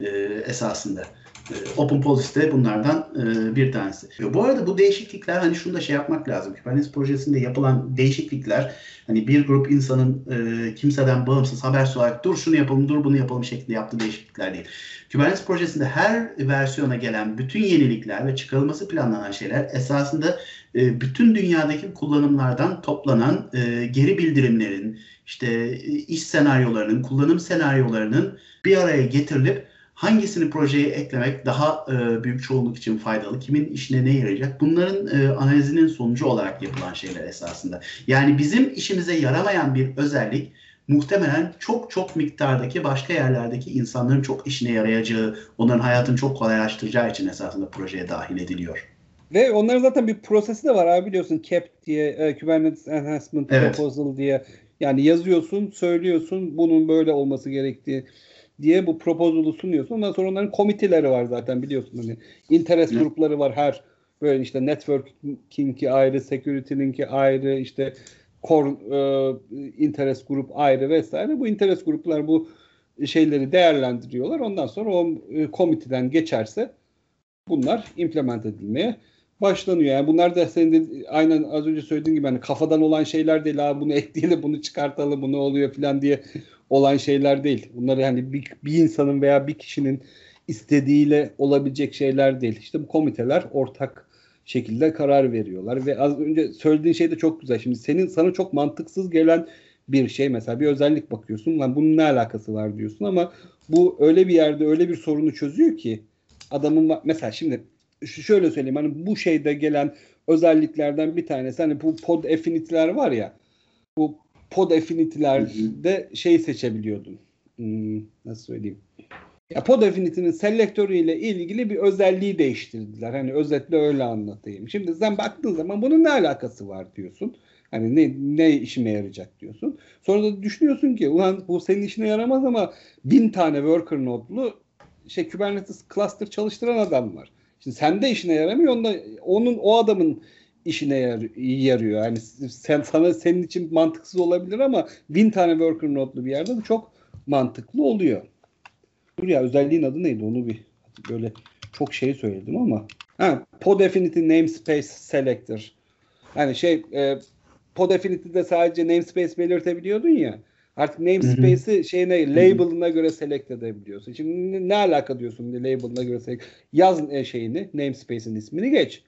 Speaker 2: E, esasında. E, Open Policy de bunlardan e, bir tanesi. Bu arada bu değişiklikler hani şunu da şey yapmak lazım. Kubernetes projesinde yapılan değişiklikler hani bir grup insanın e, kimseden bağımsız habersiz olarak dur şunu yapalım dur bunu yapalım şeklinde yaptığı değişiklikler değil. Kubernetes projesinde her versiyona gelen bütün yenilikler ve çıkarılması planlanan şeyler esasında e, bütün dünyadaki kullanımlardan toplanan e, geri bildirimlerin, işte e, iş senaryolarının, kullanım senaryolarının bir araya getirilip hangisini projeye eklemek daha e, büyük çoğunluk için faydalı, kimin işine ne yarayacak bunların e, analizinin sonucu olarak yapılan şeyler esasında. Yani bizim işimize yaramayan bir özellik muhtemelen çok çok miktardaki başka yerlerdeki insanların çok işine yarayacağı, onların hayatını çok kolaylaştıracağı için esasında projeye dahil ediliyor.
Speaker 1: Ve onların zaten bir prosesi de var abi biliyorsun CAP diye e, Kubernetes Enhancement
Speaker 2: Evet.
Speaker 1: Proposal diye yani yazıyorsun, söylüyorsun bunun böyle olması gerektiği diye bu proposal'ı sunuyorsun. Ondan sonra onların komiteleri var zaten biliyorsun hani interest
Speaker 2: Evet.
Speaker 1: grupları var her böyle işte networking'i ayrı, security'ninki ayrı, işte core e, interest grup ayrı vesaire. Bu interest gruplar bu şeyleri değerlendiriyorlar. Ondan sonra o e, komiteden geçerse bunlar implement edilmeye başlanıyor. Yani bunlar da senin de aynen az önce söylediğin gibi hani kafadan olan şeyler değil. Ha bunu ekleyelim, bunu çıkartalım, bu ne oluyor falan diye olan şeyler değil. Bunlar hani bir, bir insanın veya bir kişinin istediğiyle olabilecek şeyler değil. İşte bu komiteler ortak şekilde karar veriyorlar ve az önce söylediğin şey de çok güzel. Şimdi senin sana çok mantıksız gelen bir şey mesela bir özellik bakıyorsun lan bunun ne alakası var diyorsun ama bu öyle bir yerde öyle bir sorunu çözüyor ki adamın mesela şimdi şöyle söyleyeyim hani bu şeyde gelen özelliklerden bir tanesi hani bu pod affinity'ler var ya bu pod affinity'lerde şey seçebiliyordun. Hmm, nasıl söyleyeyim? Ya pod affinity'nin selektörüyle ilgili bir özelliği değiştirdiler. Hani özetle öyle anlatayım. Şimdi sen baktığın zaman bunun ne alakası var diyorsun. Hani ne, ne işime yarayacak diyorsun. Sonra da düşünüyorsun ki ulan bu senin işine yaramaz ama bin tane worker nodlu şey Kubernetes cluster çalıştıran adam var. Şimdi sende işine yaramıyor. Onda, onun o adamın işine yar, yarıyor. Yani sen sana senin için mantıksız olabilir ama bin tane worker nodlu bir yerde bu çok mantıklı oluyor. Dur ya özelliğin adı neydi onu bir böyle çok şey söyledim ama. Ha, Pod Affinity Namespace Selector. Yani şey e, Pod Affinity'de sadece namespace belirtebiliyordun ya. Artık namespace'i şeyine label'ına göre select edebiliyorsun. Şimdi ne alaka diyorsun label'ına göre select. Yaz e, şeyini, namespace'in ismini geç.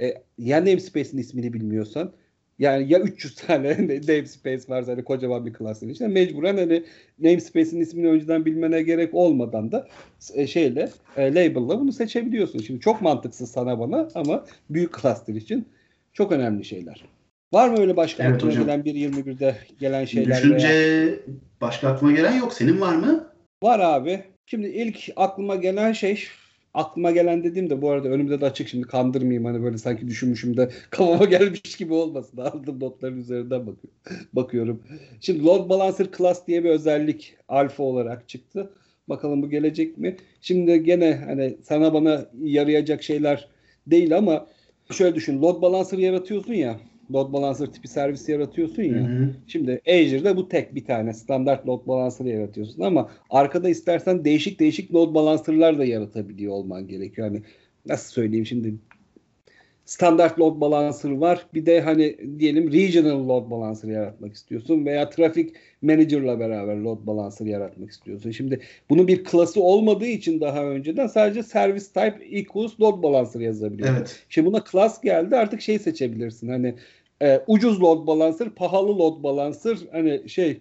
Speaker 1: E, ya namespace'in ismini bilmiyorsan yani ya 300 tane namespace var hani kocaman bir klasın içinde mecburen hani namespace'in ismini önceden bilmene gerek olmadan da e, şeyle e, label'la bunu seçebiliyorsun. Şimdi çok mantıksız sana bana ama büyük cluster için çok önemli şeyler. Var mı öyle başka evet, aklına gelen 1.21'de gelen şeyler?
Speaker 2: Düşünce veya... başka aklıma gelen yok. Senin var mı?
Speaker 1: Var abi. Şimdi ilk aklıma gelen şey aklıma gelen dediğim de bu arada önümde de açık şimdi kandırmayayım hani böyle sanki düşünmüşüm de kafama gelmiş gibi olmasın. Aldım notların üzerinden bakıyorum. bakıyorum. Şimdi load balancer class diye bir özellik alfa olarak çıktı. Bakalım bu gelecek mi? Şimdi gene hani sana bana yarayacak şeyler değil ama şöyle düşün. Load balancer yaratıyorsun ya load balancer tipi servis yaratıyorsun ya. Hı hı. Şimdi Azure'da bu tek bir tane standart load balancer yaratıyorsun ama arkada istersen değişik değişik load balancer'lar da yaratabiliyor olman gerekiyor. Hani nasıl söyleyeyim şimdi standart load balancer var. Bir de hani diyelim regional load balancer yaratmak istiyorsun veya traffic manager'la beraber load balancer yaratmak istiyorsun. Şimdi bunun bir klası olmadığı için daha önceden sadece service type equals load balancer yazabiliyorsun. Evet. Şimdi buna class geldi artık şey seçebilirsin. Hani e, ucuz load balancer, pahalı load balancer, hani şey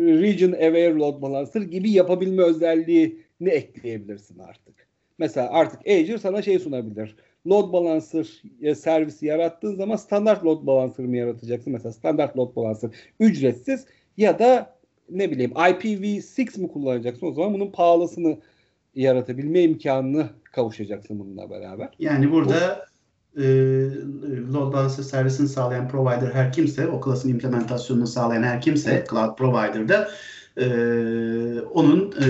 Speaker 1: region aware load balancer gibi yapabilme özelliğini ekleyebilirsin artık. Mesela artık Azure sana şey sunabilir. Load balancer e, servisi yarattığın zaman standart load balancer mı yaratacaksın? Mesela standart load balancer ücretsiz ya da ne bileyim IPv6 mi kullanacaksın? O zaman bunun pahalısını yaratabilme imkanını kavuşacaksın bununla beraber.
Speaker 2: Yani burada e, load balancer servisini sağlayan provider her kimse, o klasın implementasyonunu sağlayan her kimse cloud provider'da e, onun e,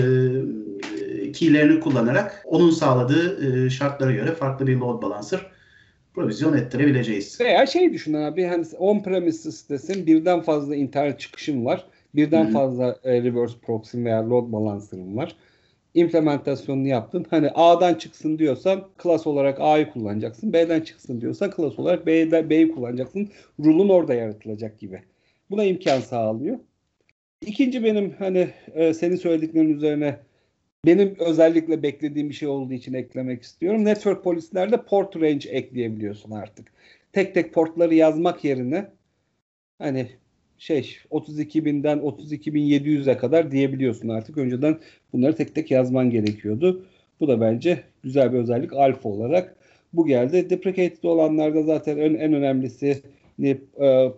Speaker 2: keylerini kullanarak onun sağladığı e, şartlara göre farklı bir load balancer provizyon ettirebileceğiz.
Speaker 1: Veya şey düşün abi hani on-premises'tesin birden fazla internet çıkışın var. Birden Hı-hı. fazla e, reverse proxy veya load balancer'ın var implementasyonunu yaptın. Hani A'dan çıksın diyorsan klas olarak A'yı kullanacaksın. B'den çıksın diyorsan klas olarak B'den B'yi kullanacaksın. Rule'un orada yaratılacak gibi. Buna imkan sağlıyor. İkinci benim hani e, senin söylediklerin üzerine benim özellikle beklediğim bir şey olduğu için eklemek istiyorum. Network polislerde port range ekleyebiliyorsun artık. Tek tek portları yazmak yerine hani şey 32.000'den 32.700'e kadar diyebiliyorsun artık. Önceden bunları tek tek yazman gerekiyordu. Bu da bence güzel bir özellik alfa olarak. Bu geldi. Deprecated olanlarda zaten en, en önemlisi ne e,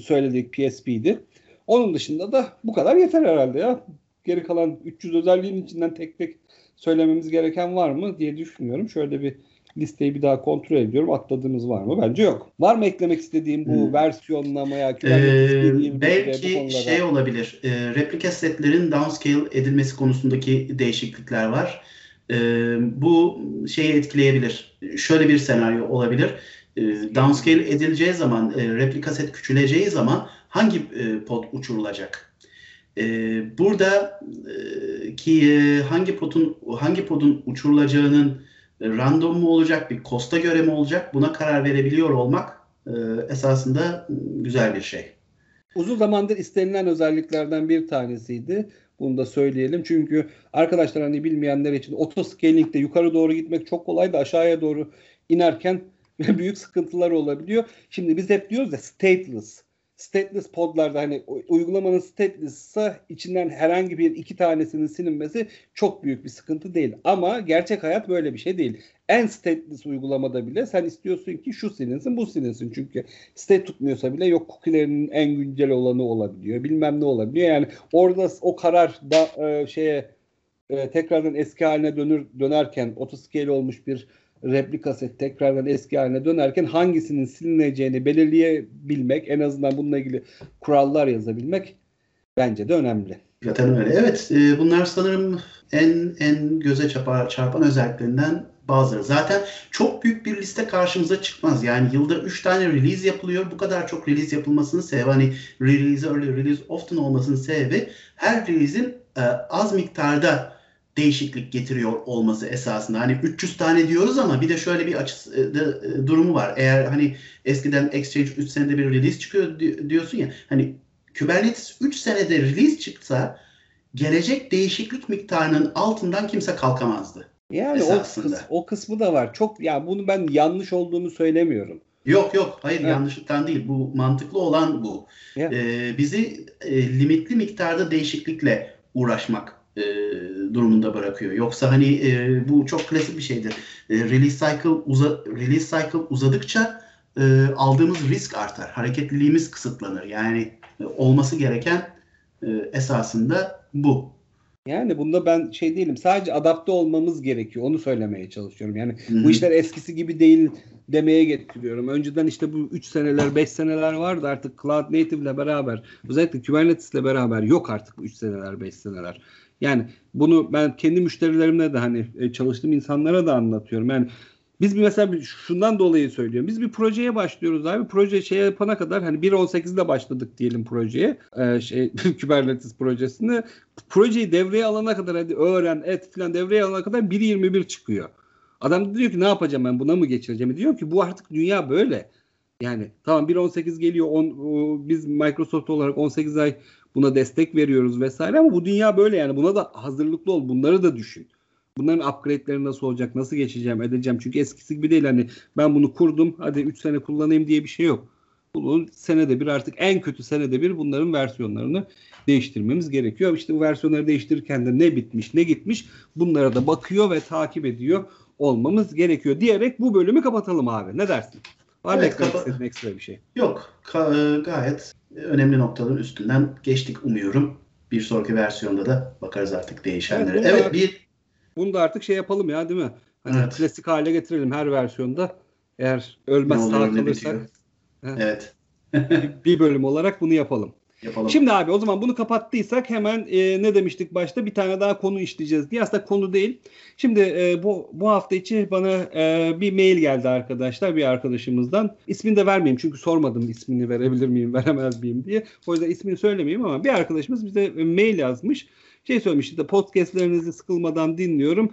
Speaker 1: söyledik PSP'di. Onun dışında da bu kadar yeter herhalde ya. Geri kalan 300 özelliğin içinden tek tek söylememiz gereken var mı diye düşünüyorum. Şöyle bir listeyi bir daha kontrol ediyorum. Atladığımız var mı? Bence yok. Var mı eklemek istediğim bu hmm. versiyonlamaya?
Speaker 2: Ee, belki şey olabilir. E, replika setlerin downscale edilmesi konusundaki değişiklikler var. E, bu şeyi etkileyebilir. Şöyle bir senaryo olabilir. E, downscale edileceği zaman, e, replika set küçüleceği zaman hangi e, pod uçurulacak? E, burada e, ki e, hangi podun hangi podun uçurulacağının random mu olacak, bir kosta göre mi olacak buna karar verebiliyor olmak e, esasında güzel bir şey.
Speaker 1: Uzun zamandır istenilen özelliklerden bir tanesiydi. Bunu da söyleyelim. Çünkü arkadaşlar hani bilmeyenler için otoscaling'de yukarı doğru gitmek çok kolay da aşağıya doğru inerken büyük sıkıntılar olabiliyor. Şimdi biz hep diyoruz ya stateless stateless podlarda hani uygulamanın stateless'sa içinden herhangi bir iki tanesinin silinmesi çok büyük bir sıkıntı değil. Ama gerçek hayat böyle bir şey değil. En stateless uygulamada bile sen istiyorsun ki şu silinsin bu silinsin. Çünkü state tutmuyorsa bile yok cookie'lerinin en güncel olanı olabiliyor. Bilmem ne olabiliyor. Yani orada o karar da e, şeye e, tekrardan eski haline dönür dönerken otoscale olmuş bir replika set tekrardan eski haline dönerken hangisinin silineceğini belirleyebilmek, en azından bununla ilgili kurallar yazabilmek bence de önemli.
Speaker 2: Zaten öyle. Evet, e, bunlar sanırım en en göze çarpan, çarpan özelliklerinden bazıları. Zaten çok büyük bir liste karşımıza çıkmaz. Yani yılda 3 tane release yapılıyor. Bu kadar çok release yapılmasının sebebi hani release early, release often olmasının sebebi her release'in e, az miktarda değişiklik getiriyor olması esasında. Hani 300 tane diyoruz ama bir de şöyle bir açı e, e, durumu var. Eğer hani eskiden Exchange 3 senede bir release çıkıyor diyorsun ya. Hani Kubernetes 3 senede release çıksa gelecek değişiklik miktarının altından kimse kalkamazdı.
Speaker 1: Yani o, kıs, o kısmı da var. Çok ya bunu ben yanlış olduğunu söylemiyorum.
Speaker 2: Yok yok hayır evet. yanlışlıktan değil. Bu mantıklı olan bu. Ee, bizi e, limitli miktarda değişiklikle uğraşmak e, durumunda bırakıyor. Yoksa hani e, bu çok klasik bir şeydir. E, release cycle uza, release cycle uzadıkça e, aldığımız risk artar. Hareketliliğimiz kısıtlanır. Yani e, olması gereken e, esasında bu.
Speaker 1: Yani bunda ben şey değilim. Sadece adapte olmamız gerekiyor. Onu söylemeye çalışıyorum. Yani Hı-hı. bu işler eskisi gibi değil demeye getiriyorum. Önceden işte bu 3 seneler 5 seneler vardı artık Cloud Native ile beraber özellikle Kubernetes ile beraber yok artık 3 seneler 5 seneler. Yani bunu ben kendi müşterilerimle de hani e, çalıştığım insanlara da anlatıyorum. Yani biz bir mesela şundan dolayı söylüyorum. Biz bir projeye başlıyoruz abi. Proje şey yapana kadar hani 1.18'de başladık diyelim projeye. Ee, şey Kubernetes projesini. Projeyi devreye alana kadar hadi öğren et falan devreye alana kadar 1.21 çıkıyor. Adam diyor ki ne yapacağım ben buna mı geçireceğim? Diyor ki bu artık dünya böyle. Yani tamam 1.18 geliyor. On, biz Microsoft olarak 18 ay Buna destek veriyoruz vesaire ama bu dünya böyle yani buna da hazırlıklı ol. Bunları da düşün. Bunların upgrade'leri nasıl olacak? Nasıl geçeceğim, edeceğim? Çünkü eskisi gibi değil hani ben bunu kurdum hadi 3 sene kullanayım diye bir şey yok. Bunun senede bir artık en kötü senede bir bunların versiyonlarını değiştirmemiz gerekiyor. İşte bu versiyonları değiştirirken de ne bitmiş ne gitmiş bunlara da bakıyor ve takip ediyor olmamız gerekiyor diyerek bu bölümü kapatalım abi. Ne dersin? Var evet, mı kapa- ekstra bir şey?
Speaker 2: Yok. Ka- gayet önemli noktaların üstünden geçtik umuyorum. Bir sonraki versiyonda da bakarız artık değişenlere. Evet, evet bir
Speaker 1: bunu da artık şey yapalım ya değil mi? Hani evet. klasik hale getirelim her versiyonda. Eğer ölmez sağ kalırsak.
Speaker 2: Evet.
Speaker 1: bir bölüm olarak bunu yapalım. Yapalım. Şimdi abi o zaman bunu kapattıysak hemen e, ne demiştik başta bir tane daha konu işleyeceğiz diye. Aslında konu değil. Şimdi e, bu bu hafta içi bana e, bir mail geldi arkadaşlar bir arkadaşımızdan. İsmini de vermeyeyim çünkü sormadım ismini verebilir miyim veremez miyim diye. O yüzden ismini söylemeyeyim ama bir arkadaşımız bize mail yazmış. Şey söylemiş işte podcastlerinizi sıkılmadan dinliyorum.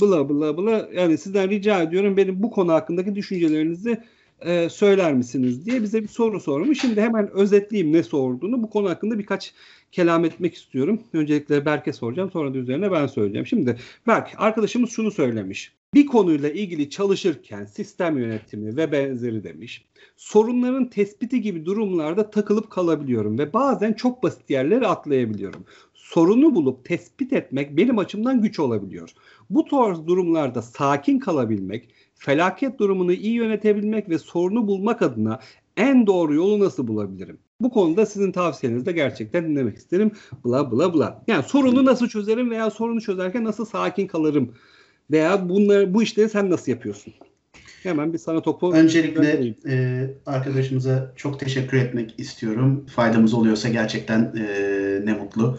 Speaker 1: Bla bla bla yani sizden rica ediyorum benim bu konu hakkındaki düşüncelerinizi e, söyler misiniz diye bize bir soru sormuş. Şimdi hemen özetleyeyim ne sorduğunu. Bu konu hakkında birkaç kelam etmek istiyorum. Öncelikle Berk'e soracağım sonra da üzerine ben söyleyeceğim. Şimdi Berk arkadaşımız şunu söylemiş. Bir konuyla ilgili çalışırken sistem yönetimi ve benzeri demiş. Sorunların tespiti gibi durumlarda takılıp kalabiliyorum ve bazen çok basit yerleri atlayabiliyorum. Sorunu bulup tespit etmek benim açımdan güç olabiliyor. Bu tarz durumlarda sakin kalabilmek, felaket durumunu iyi yönetebilmek ve sorunu bulmak adına en doğru yolu nasıl bulabilirim? Bu konuda sizin tavsiyenizi de gerçekten dinlemek isterim. Bla bla bla. Yani sorunu nasıl çözerim veya sorunu çözerken nasıl sakin kalırım veya bunları bu işleri sen nasıl yapıyorsun? Hemen bir sana topu
Speaker 2: Öncelikle e, arkadaşımıza çok teşekkür etmek istiyorum. Faydamız oluyorsa gerçekten e, ne mutlu.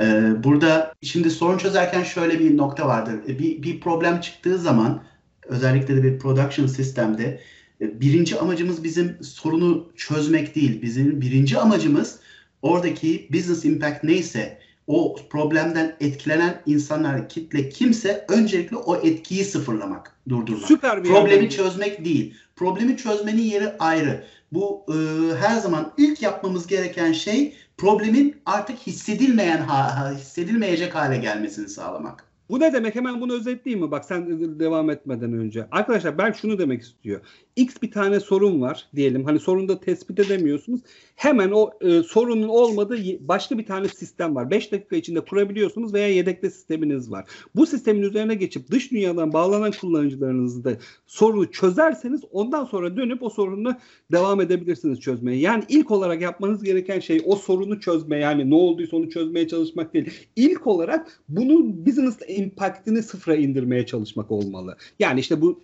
Speaker 2: E, burada şimdi sorun çözerken şöyle bir nokta vardır. E, bir, bir problem çıktığı zaman özellikle de bir production sistemde e, birinci amacımız bizim sorunu çözmek değil. Bizim birinci amacımız oradaki business impact neyse o problemden etkilenen insanlar, kitle kimse öncelikle o etkiyi sıfırlamak, durdurmak. Süper bir Problemi yerden. çözmek değil. Problemi çözmenin yeri ayrı. Bu e, her zaman ilk yapmamız gereken şey problemin artık hissedilmeyen ha, hissedilmeyecek hale gelmesini sağlamak.
Speaker 1: Bu ne demek? Hemen bunu özetleyeyim mi? Bak sen devam etmeden önce. Arkadaşlar ben şunu demek istiyor. X bir tane sorun var diyelim. Hani sorunu da tespit edemiyorsunuz. Hemen o e, sorunun olmadığı başka bir tane sistem var. 5 dakika içinde kurabiliyorsunuz veya yedekte sisteminiz var. Bu sistemin üzerine geçip dış dünyadan bağlanan kullanıcılarınızda sorunu çözerseniz ondan sonra dönüp o sorunu devam edebilirsiniz çözmeye. Yani ilk olarak yapmanız gereken şey o sorunu çözme yani ne olduysa onu çözmeye çalışmak değil. İlk olarak bunun business impact'ini sıfıra indirmeye çalışmak olmalı. Yani işte bu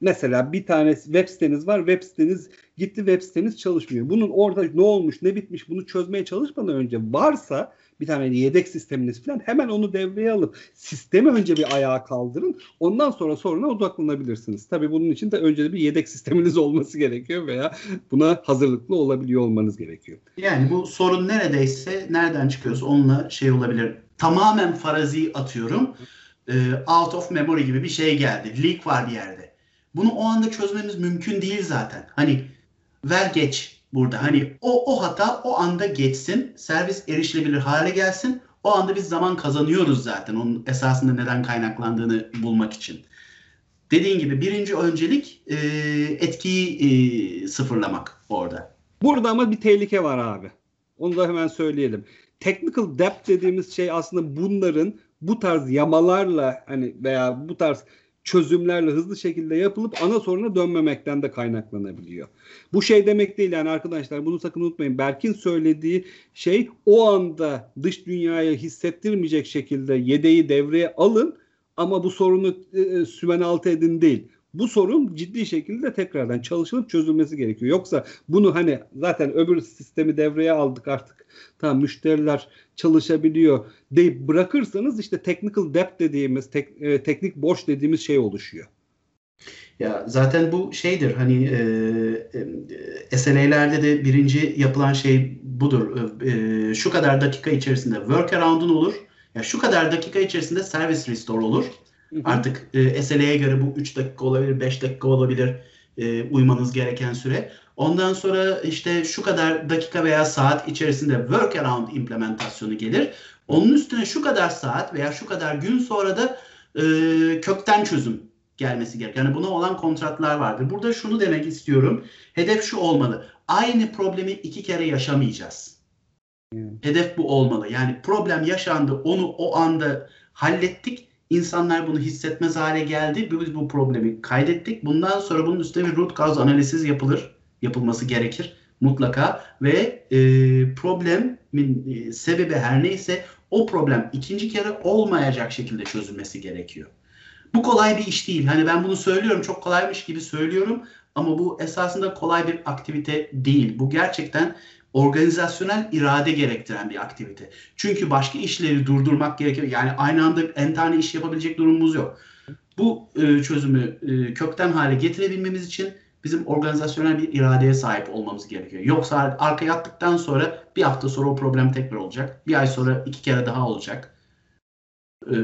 Speaker 1: Mesela bir tane web siteniz var. Web siteniz gitti web siteniz çalışmıyor. Bunun orada ne olmuş ne bitmiş bunu çözmeye çalışmadan önce varsa bir tane yedek sisteminiz falan hemen onu devreye alıp sistemi önce bir ayağa kaldırın. Ondan sonra soruna odaklanabilirsiniz. Tabii bunun için de önce bir yedek sisteminiz olması gerekiyor veya buna hazırlıklı olabiliyor olmanız gerekiyor.
Speaker 2: Yani bu sorun neredeyse nereden çıkıyorsa onunla şey olabilir. Tamamen farazi atıyorum. out of memory gibi bir şey geldi. Leak var bir yerde bunu o anda çözmemiz mümkün değil zaten. Hani ver geç burada. Hani o, o hata o anda geçsin. Servis erişilebilir hale gelsin. O anda biz zaman kazanıyoruz zaten. Onun esasında neden kaynaklandığını bulmak için. Dediğin gibi birinci öncelik e, etkiyi e, sıfırlamak orada.
Speaker 1: Burada ama bir tehlike var abi. Onu da hemen söyleyelim. Technical depth dediğimiz şey aslında bunların bu tarz yamalarla hani veya bu tarz çözümlerle hızlı şekilde yapılıp ana soruna dönmemekten de kaynaklanabiliyor. Bu şey demek değil yani arkadaşlar bunu sakın unutmayın. Berk'in söylediği şey o anda dış dünyaya hissettirmeyecek şekilde yedeği devreye alın ama bu sorunu e, e sümen altı edin değil bu sorun ciddi şekilde tekrardan çalışılıp çözülmesi gerekiyor. Yoksa bunu hani zaten öbür sistemi devreye aldık artık tamam müşteriler çalışabiliyor deyip bırakırsanız işte technical debt dediğimiz tek, e, teknik borç dediğimiz şey oluşuyor.
Speaker 2: Ya zaten bu şeydir hani e, e, SLA'lerde de birinci yapılan şey budur. E, şu kadar dakika içerisinde workaround'un olur. Ya şu kadar dakika içerisinde service restore olur. Artık e, SLA'ya göre bu 3 dakika olabilir, 5 dakika olabilir e, uymanız gereken süre. Ondan sonra işte şu kadar dakika veya saat içerisinde workaround implementasyonu gelir. Onun üstüne şu kadar saat veya şu kadar gün sonra da e, kökten çözüm gelmesi gerek. Yani buna olan kontratlar vardır. Burada şunu demek istiyorum. Hedef şu olmalı. Aynı problemi iki kere yaşamayacağız. Hedef bu olmalı. Yani problem yaşandı, onu o anda hallettik İnsanlar bunu hissetmez hale geldi. Biz bu problemi kaydettik. Bundan sonra bunun üstüne bir root cause analiz yapılır. Yapılması gerekir mutlaka ve e, problemin e, sebebi her neyse o problem ikinci kere olmayacak şekilde çözülmesi gerekiyor. Bu kolay bir iş değil. Hani ben bunu söylüyorum çok kolaymış gibi söylüyorum ama bu esasında kolay bir aktivite değil. Bu gerçekten organizasyonel irade gerektiren bir aktivite. Çünkü başka işleri durdurmak gerekiyor. Yani aynı anda en tane iş yapabilecek durumumuz yok. Bu e, çözümü e, kökten hale getirebilmemiz için bizim organizasyonel bir iradeye sahip olmamız gerekiyor. Yoksa arkaya attıktan sonra bir hafta sonra o problem tekrar olacak. Bir ay sonra iki kere daha olacak. E,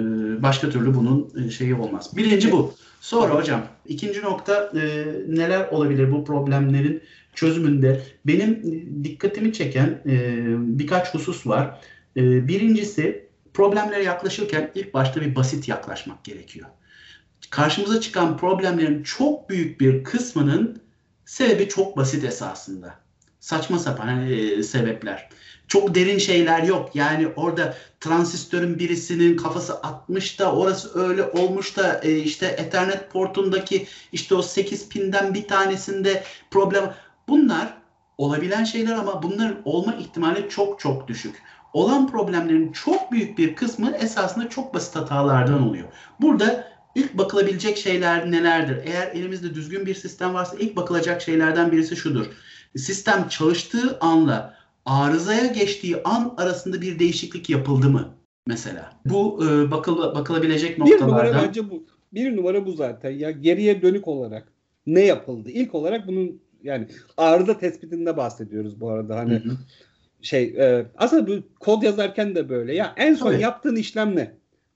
Speaker 2: başka türlü bunun e, şeyi olmaz. Birinci bu. Sonra hocam ikinci nokta e, neler olabilir bu problemlerin çözümünde benim dikkatimi çeken e, birkaç husus var. E, birincisi problemlere yaklaşırken ilk başta bir basit yaklaşmak gerekiyor. Karşımıza çıkan problemlerin çok büyük bir kısmının sebebi çok basit esasında. Saçma sapan e, sebepler. Çok derin şeyler yok. Yani orada transistörün birisinin kafası 60 da orası öyle olmuş da e, işte Ethernet portundaki işte o 8 pinden bir tanesinde problem Bunlar olabilen şeyler ama bunların olma ihtimali çok çok düşük. Olan problemlerin çok büyük bir kısmı esasında çok basit hatalardan oluyor. Burada ilk bakılabilecek şeyler nelerdir? Eğer elimizde düzgün bir sistem varsa ilk bakılacak şeylerden birisi şudur. Sistem çalıştığı anla arızaya geçtiği an arasında bir değişiklik yapıldı mı? Mesela. Bu e, bakıl, bakılabilecek noktalardan.
Speaker 1: Bir numara bence bu. Bir numara bu zaten. Ya geriye dönük olarak ne yapıldı? İlk olarak bunun yani arıza tespitinde bahsediyoruz bu arada. Hani hı hı. şey e, aslında bu kod yazarken de böyle. Ya en son
Speaker 2: Tabii.
Speaker 1: yaptığın işlem ne?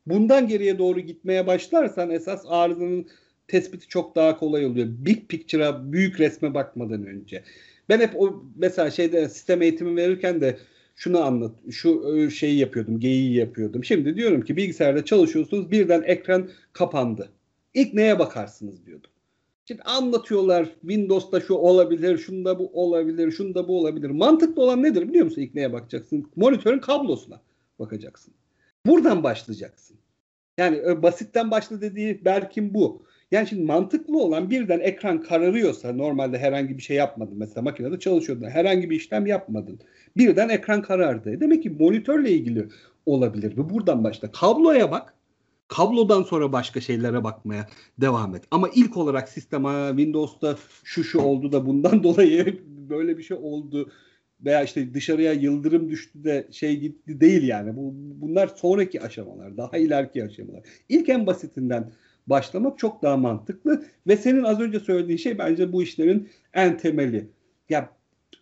Speaker 1: Bundan geriye doğru gitmeye başlarsan esas arızanın tespiti çok daha kolay oluyor. Big picture'a, büyük resme bakmadan önce. Ben hep o mesela şeyde sistem eğitimi verirken de şunu anlat, şu e, şeyi yapıyordum, geyiği yapıyordum. Şimdi diyorum ki bilgisayarda çalışıyorsunuz, birden ekran kapandı. İlk neye bakarsınız diyordum. Şimdi anlatıyorlar Windows'ta şu olabilir, şunda bu olabilir, şunda bu olabilir. Mantıklı olan nedir biliyor musun? İlk neye bakacaksın? Monitörün kablosuna bakacaksın. Buradan başlayacaksın. Yani e, basitten başla dediği Berk'in bu. Yani şimdi mantıklı olan birden ekran kararıyorsa normalde herhangi bir şey yapmadın. Mesela makinede çalışıyordun. Herhangi bir işlem yapmadın. Birden ekran karardı. Demek ki monitörle ilgili olabilir. Ve buradan başla. Kabloya bak. Kablodan sonra başka şeylere bakmaya devam et. Ama ilk olarak sisteme Windows'ta şu şu oldu da bundan dolayı böyle bir şey oldu veya işte dışarıya yıldırım düştü de şey gitti değil yani. Bu bunlar sonraki aşamalar, daha ileriki aşamalar. İlk en basitinden başlamak çok daha mantıklı ve senin az önce söylediğin şey bence bu işlerin en temeli. Ya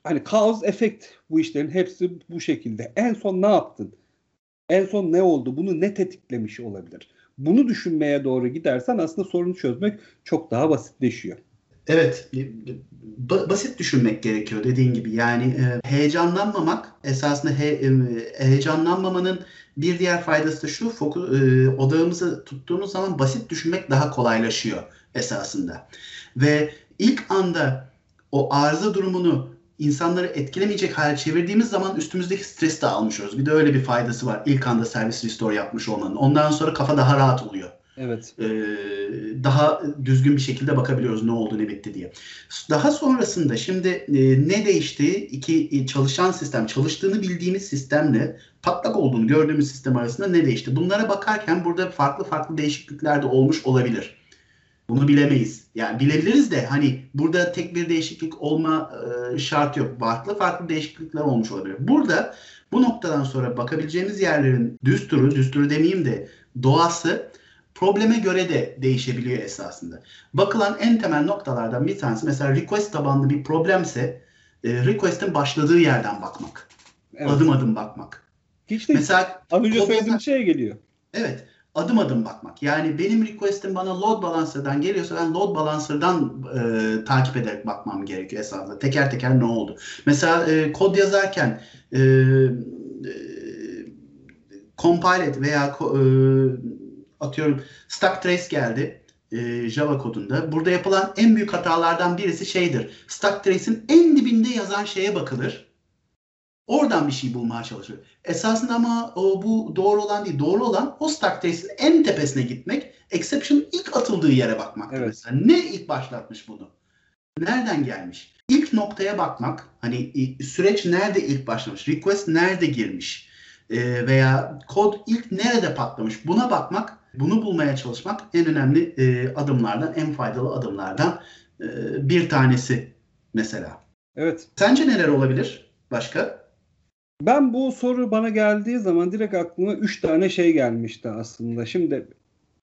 Speaker 1: hani kaos efekt bu işlerin hepsi bu şekilde. En son ne yaptın? En son ne oldu? Bunu ne tetiklemiş olabilir? Bunu düşünmeye doğru gidersen aslında sorunu çözmek çok daha basitleşiyor.
Speaker 2: Evet, ba- basit düşünmek gerekiyor dediğin gibi. Yani e, heyecanlanmamak esasında e, heyecanlanmamanın bir diğer faydası da şu, fokus, e, odağımızı tuttuğumuz zaman basit düşünmek daha kolaylaşıyor esasında. Ve ilk anda o arıza durumunu insanları etkilemeyecek hale çevirdiğimiz zaman üstümüzdeki stresi de almış oluyoruz. Bir de öyle bir faydası var ilk anda servis restore yapmış olmanın. Ondan sonra kafa daha rahat oluyor.
Speaker 1: Evet.
Speaker 2: Ee, daha düzgün bir şekilde bakabiliyoruz ne oldu ne bitti diye. Daha sonrasında şimdi e, ne değişti? İki e, çalışan sistem, çalıştığını bildiğimiz sistemle patlak olduğunu gördüğümüz sistem arasında ne değişti? Bunlara bakarken burada farklı farklı değişiklikler de olmuş olabilir. Bunu bilemeyiz. Yani bilebiliriz de hani burada tek bir değişiklik olma e, şartı yok. Farklı farklı değişiklikler olmuş olabilir. Burada bu noktadan sonra bakabileceğimiz yerlerin düsturu, düsturu demeyeyim de doğası probleme göre de değişebiliyor esasında. Bakılan en temel noktalardan bir tanesi mesela request tabanlı bir problemse e, request'in başladığı yerden bakmak. Evet. Adım adım bakmak.
Speaker 1: Hiç değil. Mesela az önce söylediğim şeye geliyor.
Speaker 2: Evet. Adım adım bakmak. Yani benim request'im bana load balancer'dan geliyorsa ben load balancer'dan e, takip ederek bakmam gerekiyor esasında. Teker teker ne oldu? Mesela e, kod yazarken e, e, compile et veya e, atıyorum stack trace geldi e, Java kodunda. Burada yapılan en büyük hatalardan birisi şeydir. Stack trace'in en dibinde yazan şeye bakılır. Oradan bir şey bulmaya çalışır. Esasında ama o, bu doğru olan değil. Doğru olan o stack trace'in en tepesine gitmek. Exception ilk atıldığı yere bakmak. Evet. Mesela. Ne ilk başlatmış bunu? Nereden gelmiş? İlk noktaya bakmak. Hani süreç nerede ilk başlamış? Request nerede girmiş? E, veya kod ilk nerede patlamış? Buna bakmak bunu bulmaya çalışmak en önemli e, adımlardan, en faydalı adımlardan e, bir tanesi mesela.
Speaker 1: Evet.
Speaker 2: Sence neler olabilir başka?
Speaker 1: Ben bu soru bana geldiği zaman direkt aklıma üç tane şey gelmişti aslında. Şimdi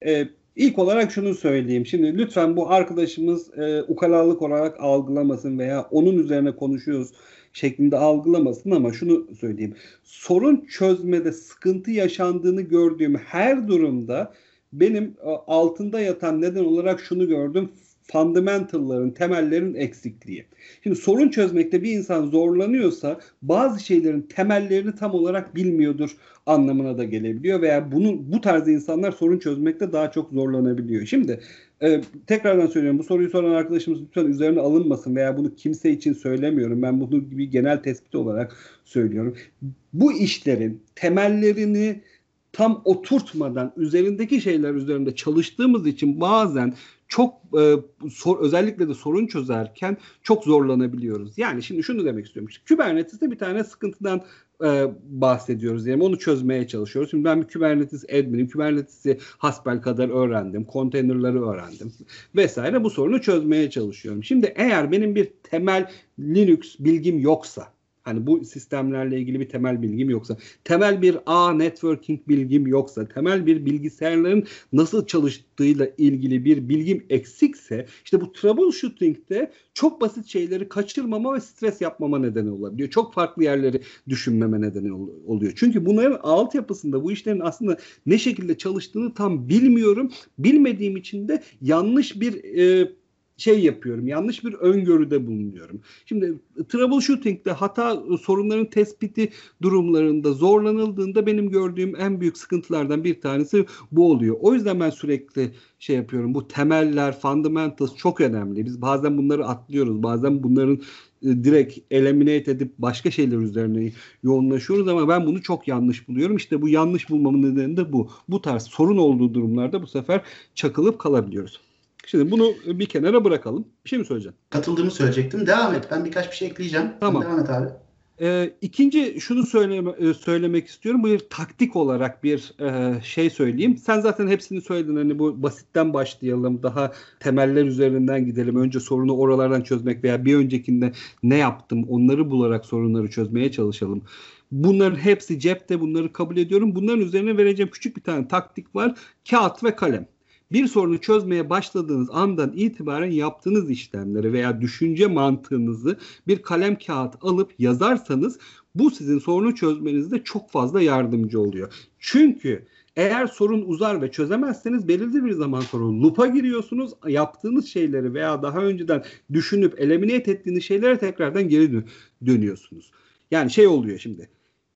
Speaker 1: e, ilk olarak şunu söyleyeyim. Şimdi lütfen bu arkadaşımız e, ukalalık olarak algılamasın veya onun üzerine konuşuyoruz şeklinde algılamasın ama şunu söyleyeyim. Sorun çözmede sıkıntı yaşandığını gördüğüm her durumda benim e, altında yatan neden olarak şunu gördüm. Fundamental'ların, temellerin eksikliği. Şimdi sorun çözmekte bir insan zorlanıyorsa bazı şeylerin temellerini tam olarak bilmiyordur anlamına da gelebiliyor veya bunun bu tarz insanlar sorun çözmekte daha çok zorlanabiliyor. Şimdi e, tekrardan söylüyorum bu soruyu soran arkadaşımız lütfen üzerine alınmasın veya bunu kimse için söylemiyorum. Ben bunu bir genel tespit olarak söylüyorum. Bu işlerin temellerini tam oturtmadan üzerindeki şeyler üzerinde çalıştığımız için bazen çok e, sor, özellikle de sorun çözerken çok zorlanabiliyoruz. Yani şimdi şunu demek istiyorum. İşte Kubernetes'te bir tane sıkıntıdan e, bahsediyoruz diyelim. Onu çözmeye çalışıyoruz. Şimdi ben bir Kubernetes admin'im. Kubernetes'i hasbel kadar öğrendim. Konteynerları öğrendim. Vesaire bu sorunu çözmeye çalışıyorum. Şimdi eğer benim bir temel Linux bilgim yoksa Hani bu sistemlerle ilgili bir temel bilgim yoksa, temel bir A networking bilgim yoksa, temel bir bilgisayarların nasıl çalıştığıyla ilgili bir bilgim eksikse işte bu troubleshooting'de çok basit şeyleri kaçırmama ve stres yapmama nedeni olabiliyor. Çok farklı yerleri düşünmeme nedeni oluyor. Çünkü bunların altyapısında bu işlerin aslında ne şekilde çalıştığını tam bilmiyorum. Bilmediğim için de yanlış bir e, şey yapıyorum. Yanlış bir öngörüde bulunuyorum. Şimdi troubleshooting'de hata sorunların tespiti durumlarında zorlanıldığında benim gördüğüm en büyük sıkıntılardan bir tanesi bu oluyor. O yüzden ben sürekli şey yapıyorum. Bu temeller, fundamentals çok önemli. Biz bazen bunları atlıyoruz. Bazen bunların e, direkt eliminate edip başka şeyler üzerine yoğunlaşıyoruz ama ben bunu çok yanlış buluyorum. İşte bu yanlış bulmamın nedeni de bu. Bu tarz sorun olduğu durumlarda bu sefer çakılıp kalabiliyoruz. Şimdi bunu bir kenara bırakalım. Bir şey mi söyleyeceksin?
Speaker 2: Katıldığımı söyleyecektim. Devam et. Ben birkaç bir şey ekleyeceğim.
Speaker 1: Tamam.
Speaker 2: devam et abi.
Speaker 1: Ee, ikinci şunu söyleme, e, söylemek istiyorum. Bir taktik olarak bir e, şey söyleyeyim. Sen zaten hepsini söyledin. Hani bu basitten başlayalım. Daha temeller üzerinden gidelim. Önce sorunu oralardan çözmek veya bir öncekinde ne yaptım onları bularak sorunları çözmeye çalışalım. Bunların hepsi cepte. Bunları kabul ediyorum. Bunların üzerine vereceğim küçük bir tane taktik var. Kağıt ve kalem bir sorunu çözmeye başladığınız andan itibaren yaptığınız işlemleri veya düşünce mantığınızı bir kalem kağıt alıp yazarsanız bu sizin sorunu çözmenizde çok fazla yardımcı oluyor. Çünkü eğer sorun uzar ve çözemezseniz belirli bir zaman sonra lupa giriyorsunuz. Yaptığınız şeyleri veya daha önceden düşünüp eliminate ettiğiniz şeylere tekrardan geri dönüyorsunuz. Yani şey oluyor şimdi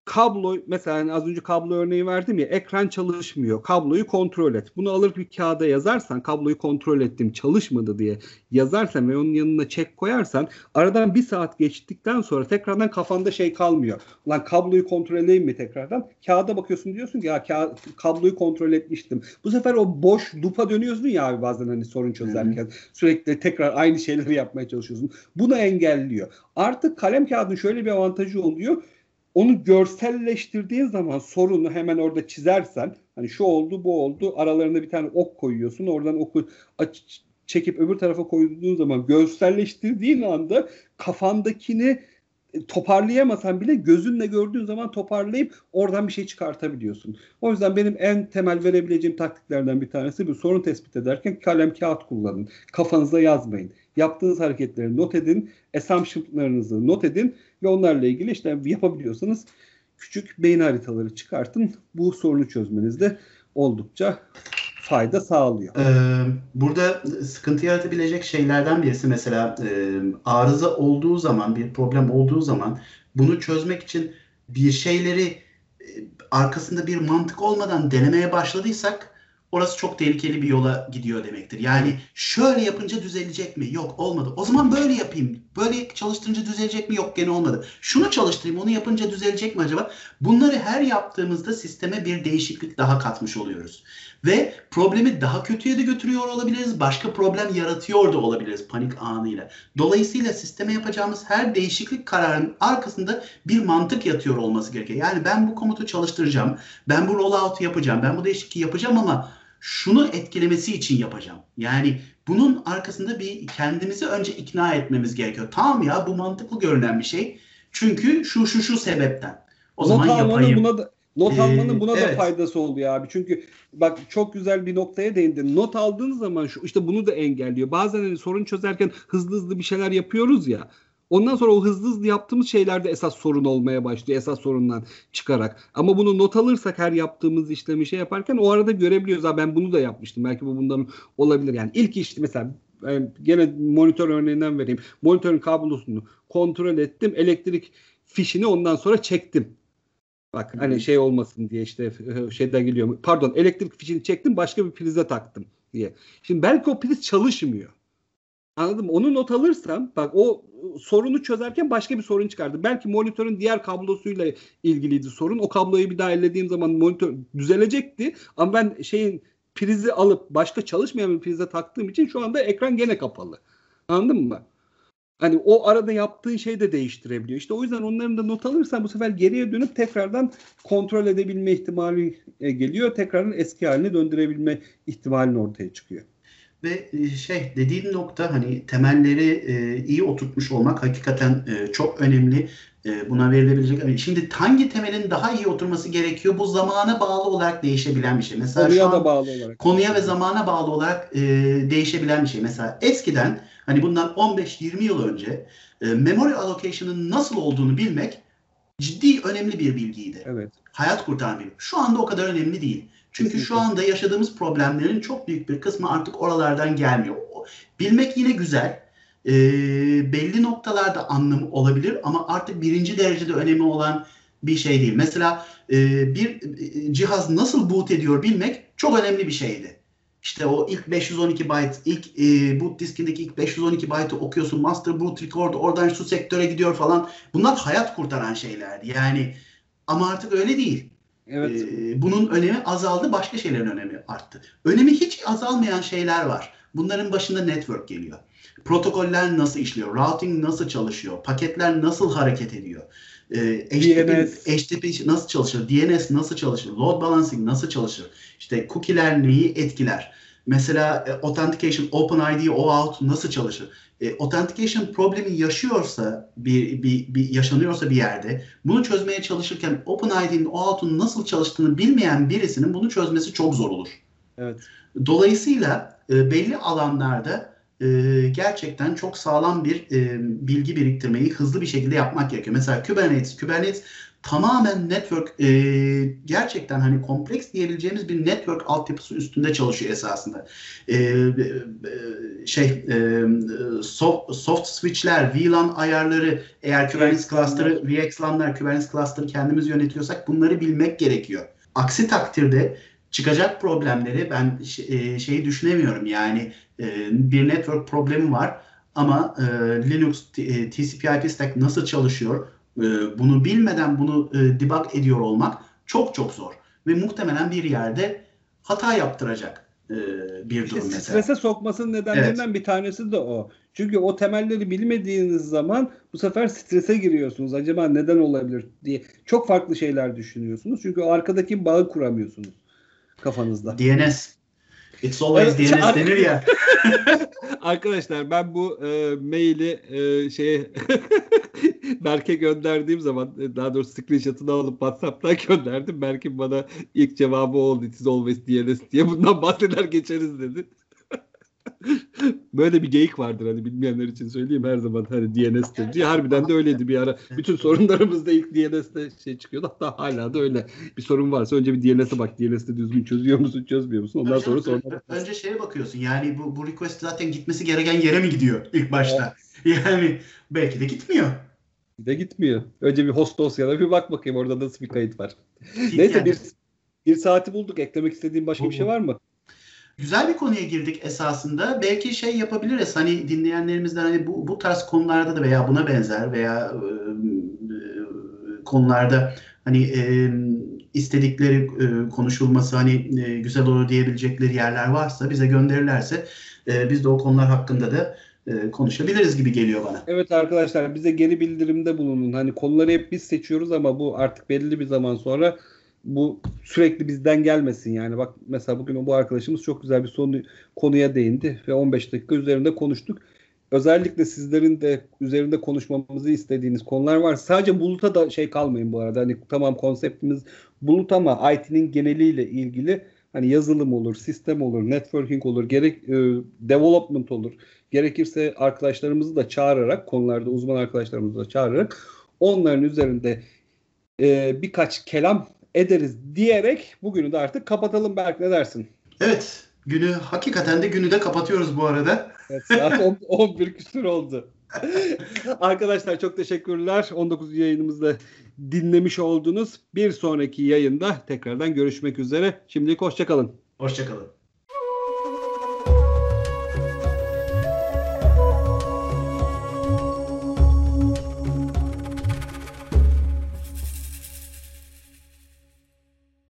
Speaker 1: kablo mesela hani az önce kablo örneği verdim ya ekran çalışmıyor. Kabloyu kontrol et. Bunu alır bir kağıda yazarsan kabloyu kontrol ettim çalışmadı diye yazarsan ve onun yanına çek koyarsan aradan bir saat geçtikten sonra tekrardan kafanda şey kalmıyor. Lan kabloyu kontrol edeyim mi tekrardan? Kağıda bakıyorsun diyorsun ki ya ka- kabloyu kontrol etmiştim. Bu sefer o boş lupa dönüyorsun ya abi bazen hani sorun çözerken. Hı-hı. Sürekli tekrar aynı şeyleri yapmaya çalışıyorsun. Bunu engelliyor. Artık kalem kağıdın şöyle bir avantajı oluyor onu görselleştirdiğin zaman sorunu hemen orada çizersen hani şu oldu bu oldu aralarında bir tane ok koyuyorsun oradan oku aç, çekip öbür tarafa koyduğun zaman görselleştirdiğin anda kafandakini toparlayamasan bile gözünle gördüğün zaman toparlayıp oradan bir şey çıkartabiliyorsun. O yüzden benim en temel verebileceğim taktiklerden bir tanesi bu sorun tespit ederken kalem kağıt kullanın. Kafanıza yazmayın. Yaptığınız hareketleri not edin. Assumption'larınızı not edin ve onlarla ilgili işte yapabiliyorsanız küçük beyin haritaları çıkartın. Bu sorunu çözmenizde oldukça fayda sağlıyor.
Speaker 2: Ee, burada sıkıntı yaratabilecek şeylerden birisi mesela e, arıza olduğu zaman, bir problem olduğu zaman bunu çözmek için bir şeyleri e, arkasında bir mantık olmadan denemeye başladıysak orası çok tehlikeli bir yola gidiyor demektir. Yani şöyle yapınca düzelecek mi? Yok olmadı. O zaman böyle yapayım. Böyle çalıştırınca düzelecek mi? Yok gene olmadı. Şunu çalıştırayım onu yapınca düzelecek mi acaba? Bunları her yaptığımızda sisteme bir değişiklik daha katmış oluyoruz. Ve problemi daha kötüye de götürüyor olabiliriz. Başka problem yaratıyor da olabiliriz panik anıyla. Dolayısıyla sisteme yapacağımız her değişiklik kararının arkasında bir mantık yatıyor olması gerekiyor. Yani ben bu komutu çalıştıracağım. Ben bu rollout'u yapacağım. Ben bu değişikliği yapacağım ama şunu etkilemesi için yapacağım. Yani bunun arkasında bir kendimizi önce ikna etmemiz gerekiyor. Tamam ya bu mantıklı görünen bir şey. Çünkü şu şu şu sebepten. O Not zaman yapayım.
Speaker 1: Buna da, not ee, almanın buna evet. da faydası oluyor abi. Çünkü bak çok güzel bir noktaya değindin. Not aldığınız zaman şu işte bunu da engelliyor. Bazen hani sorun çözerken hızlı hızlı bir şeyler yapıyoruz ya. Ondan sonra o hızlı hızlı yaptığımız şeylerde esas sorun olmaya başlıyor. Esas sorundan çıkarak. Ama bunu not alırsak her yaptığımız işlemi şey yaparken o arada görebiliyoruz. Ha ben bunu da yapmıştım. Belki bu bundan olabilir. Yani ilk işte mesela ben gene monitör örneğinden vereyim. Monitörün kablosunu kontrol ettim. Elektrik fişini ondan sonra çektim. Bak hani hmm. şey olmasın diye işte şeyden geliyor. Pardon elektrik fişini çektim başka bir prize taktım diye. Şimdi belki o priz çalışmıyor. Anladım. mı? Onu not alırsam bak o sorunu çözerken başka bir sorun çıkardı. Belki monitörün diğer kablosuyla ilgiliydi sorun. O kabloyu bir daha ellediğim zaman monitör düzelecekti. Ama ben şeyin prizi alıp başka çalışmayan bir prize taktığım için şu anda ekran gene kapalı. Anladın mı? Hani o arada yaptığı şey de değiştirebiliyor. İşte o yüzden onların da not alırsan bu sefer geriye dönüp tekrardan kontrol edebilme ihtimali e, geliyor. Tekrardan eski haline döndürebilme ihtimalin ortaya çıkıyor.
Speaker 2: Ve e, şey dediğin nokta hani temelleri e, iyi oturtmuş olmak hakikaten e, çok önemli. E, buna verilebilecek. Şimdi hangi temelin daha iyi oturması gerekiyor? Bu zamana bağlı olarak değişebilen bir şey. Mesela
Speaker 1: konuya
Speaker 2: şu an,
Speaker 1: da bağlı olarak.
Speaker 2: Konuya ve zamana bağlı olarak e, değişebilen bir şey. Mesela eskiden hani bundan 15-20 yıl önce e, memory allocation'ın nasıl olduğunu bilmek ciddi önemli bir bilgiydi.
Speaker 1: Evet.
Speaker 2: Hayat kurtaran bir. Şu anda o kadar önemli değil. Çünkü şu anda yaşadığımız problemlerin çok büyük bir kısmı artık oralardan gelmiyor. Bilmek yine güzel. E, belli noktalarda anlamı olabilir ama artık birinci derecede önemi olan bir şey değil. Mesela e, bir e, cihaz nasıl boot ediyor bilmek çok önemli bir şeydi. İşte o ilk 512 byte, ilk e, boot diskindeki ilk 512 byte'ı okuyorsun, master boot record, oradan şu sektöre gidiyor falan. Bunlar hayat kurtaran şeylerdi. Yani ama artık öyle değil. Evet. Ee, bunun önemi azaldı, başka şeylerin önemi arttı. Önemi hiç azalmayan şeyler var. Bunların başında network geliyor. Protokoller nasıl işliyor? Routing nasıl çalışıyor? Paketler nasıl hareket ediyor? Ee, HTTP. HTTP nasıl çalışır? DNS nasıl çalışır? Load balancing nasıl çalışır? İşte cookie'ler neyi etkiler? Mesela e, authentication, OpenID, OAuth nasıl çalışır? E, authentication problemi yaşıyorsa bir, bir, bir yaşanıyorsa bir yerde bunu çözmeye çalışırken OpenID'nin OAuth'un nasıl çalıştığını bilmeyen birisinin bunu çözmesi çok zor olur.
Speaker 1: Evet.
Speaker 2: Dolayısıyla e, belli alanlarda e, gerçekten çok sağlam bir e, bilgi biriktirmeyi hızlı bir şekilde yapmak gerekiyor. Mesela Kubernetes, Kubernetes tamamen network e, gerçekten hani kompleks diyebileceğimiz bir network altyapısı üstünde çalışıyor esasında. E, e, şey e, soft, soft switchler, VLAN ayarları eğer Kubernetes cluster'ı, VXLAN'lar, Kubernetes cluster'ı kendimiz yönetiyorsak bunları bilmek gerekiyor. Aksi takdirde çıkacak problemleri ben e, şeyi düşünemiyorum. Yani e, bir network problemi var ama e, Linux TCP/IP stack nasıl çalışıyor? Bunu bilmeden bunu debug ediyor olmak çok çok zor ve muhtemelen bir yerde hata yaptıracak bir işte durum
Speaker 1: mesela. Strese sokmasının nedenlerinden evet. bir tanesi de o. Çünkü o temelleri bilmediğiniz zaman bu sefer strese giriyorsunuz. Acaba neden olabilir diye çok farklı şeyler düşünüyorsunuz. Çünkü o arkadaki bağı kuramıyorsunuz kafanızda.
Speaker 2: DNS. It's always evet, DNS denir ya.
Speaker 1: Arkadaşlar ben bu e, maili e, şeye Berk'e gönderdiğim zaman e, daha doğrusu screenshot'ını alıp WhatsApp'tan gönderdim. Berk'in bana ilk cevabı oldu. İs always DNS diye bundan bahseder geçeriz dedi. Böyle bir geyik vardır hani bilmeyenler için söyleyeyim her zaman hani DNS'tir diye. Harbiden de öyleydi bir ara. Bütün sorunlarımızda ilk DNS'te şey çıkıyordu. Hatta hala da öyle. Bir sorun varsa önce bir DNS'e bak. DNS'te düzgün çözüyor musun çözmüyor musun? Ondan sonra sonra.
Speaker 2: Önce şeye bakıyorsun yani bu, bu request zaten gitmesi gereken yere mi gidiyor ilk başta? Evet. Yani belki de gitmiyor.
Speaker 1: De gitmiyor. Önce bir host dosyana bir bak bakayım orada nasıl bir kayıt var. Neyse bir, bir saati bulduk. Eklemek istediğin başka bir şey var mı?
Speaker 2: güzel bir konuya girdik esasında. Belki şey yapabiliriz hani dinleyenlerimizden hani bu, bu tarz konularda da veya buna benzer veya e, e, konularda hani e, istedikleri e, konuşulması hani e, güzel olur diyebilecekleri yerler varsa bize gönderirlerse e, biz de o konular hakkında da e, konuşabiliriz gibi geliyor bana.
Speaker 1: Evet arkadaşlar bize geri bildirimde bulunun. Hani konuları hep biz seçiyoruz ama bu artık belli bir zaman sonra bu sürekli bizden gelmesin yani. Bak mesela bugün bu arkadaşımız çok güzel bir sonu, konuya değindi ve 15 dakika üzerinde konuştuk. Özellikle sizlerin de üzerinde konuşmamızı istediğiniz konular var. Sadece buluta da şey kalmayın bu arada. Hani tamam konseptimiz bulut ama IT'nin geneliyle ilgili hani yazılım olur, sistem olur, networking olur, gerek e, development olur. Gerekirse arkadaşlarımızı da çağırarak konularda uzman arkadaşlarımızı da çağırarak onların üzerinde e, birkaç kelam ederiz diyerek bugünü de artık kapatalım Berk ne dersin?
Speaker 2: Evet günü hakikaten de günü de kapatıyoruz bu arada.
Speaker 1: Evet saat 10, 11 küsur oldu. Arkadaşlar çok teşekkürler. 19 yayınımızda dinlemiş oldunuz. Bir sonraki yayında tekrardan görüşmek üzere. Şimdilik hoşçakalın.
Speaker 2: Hoşçakalın.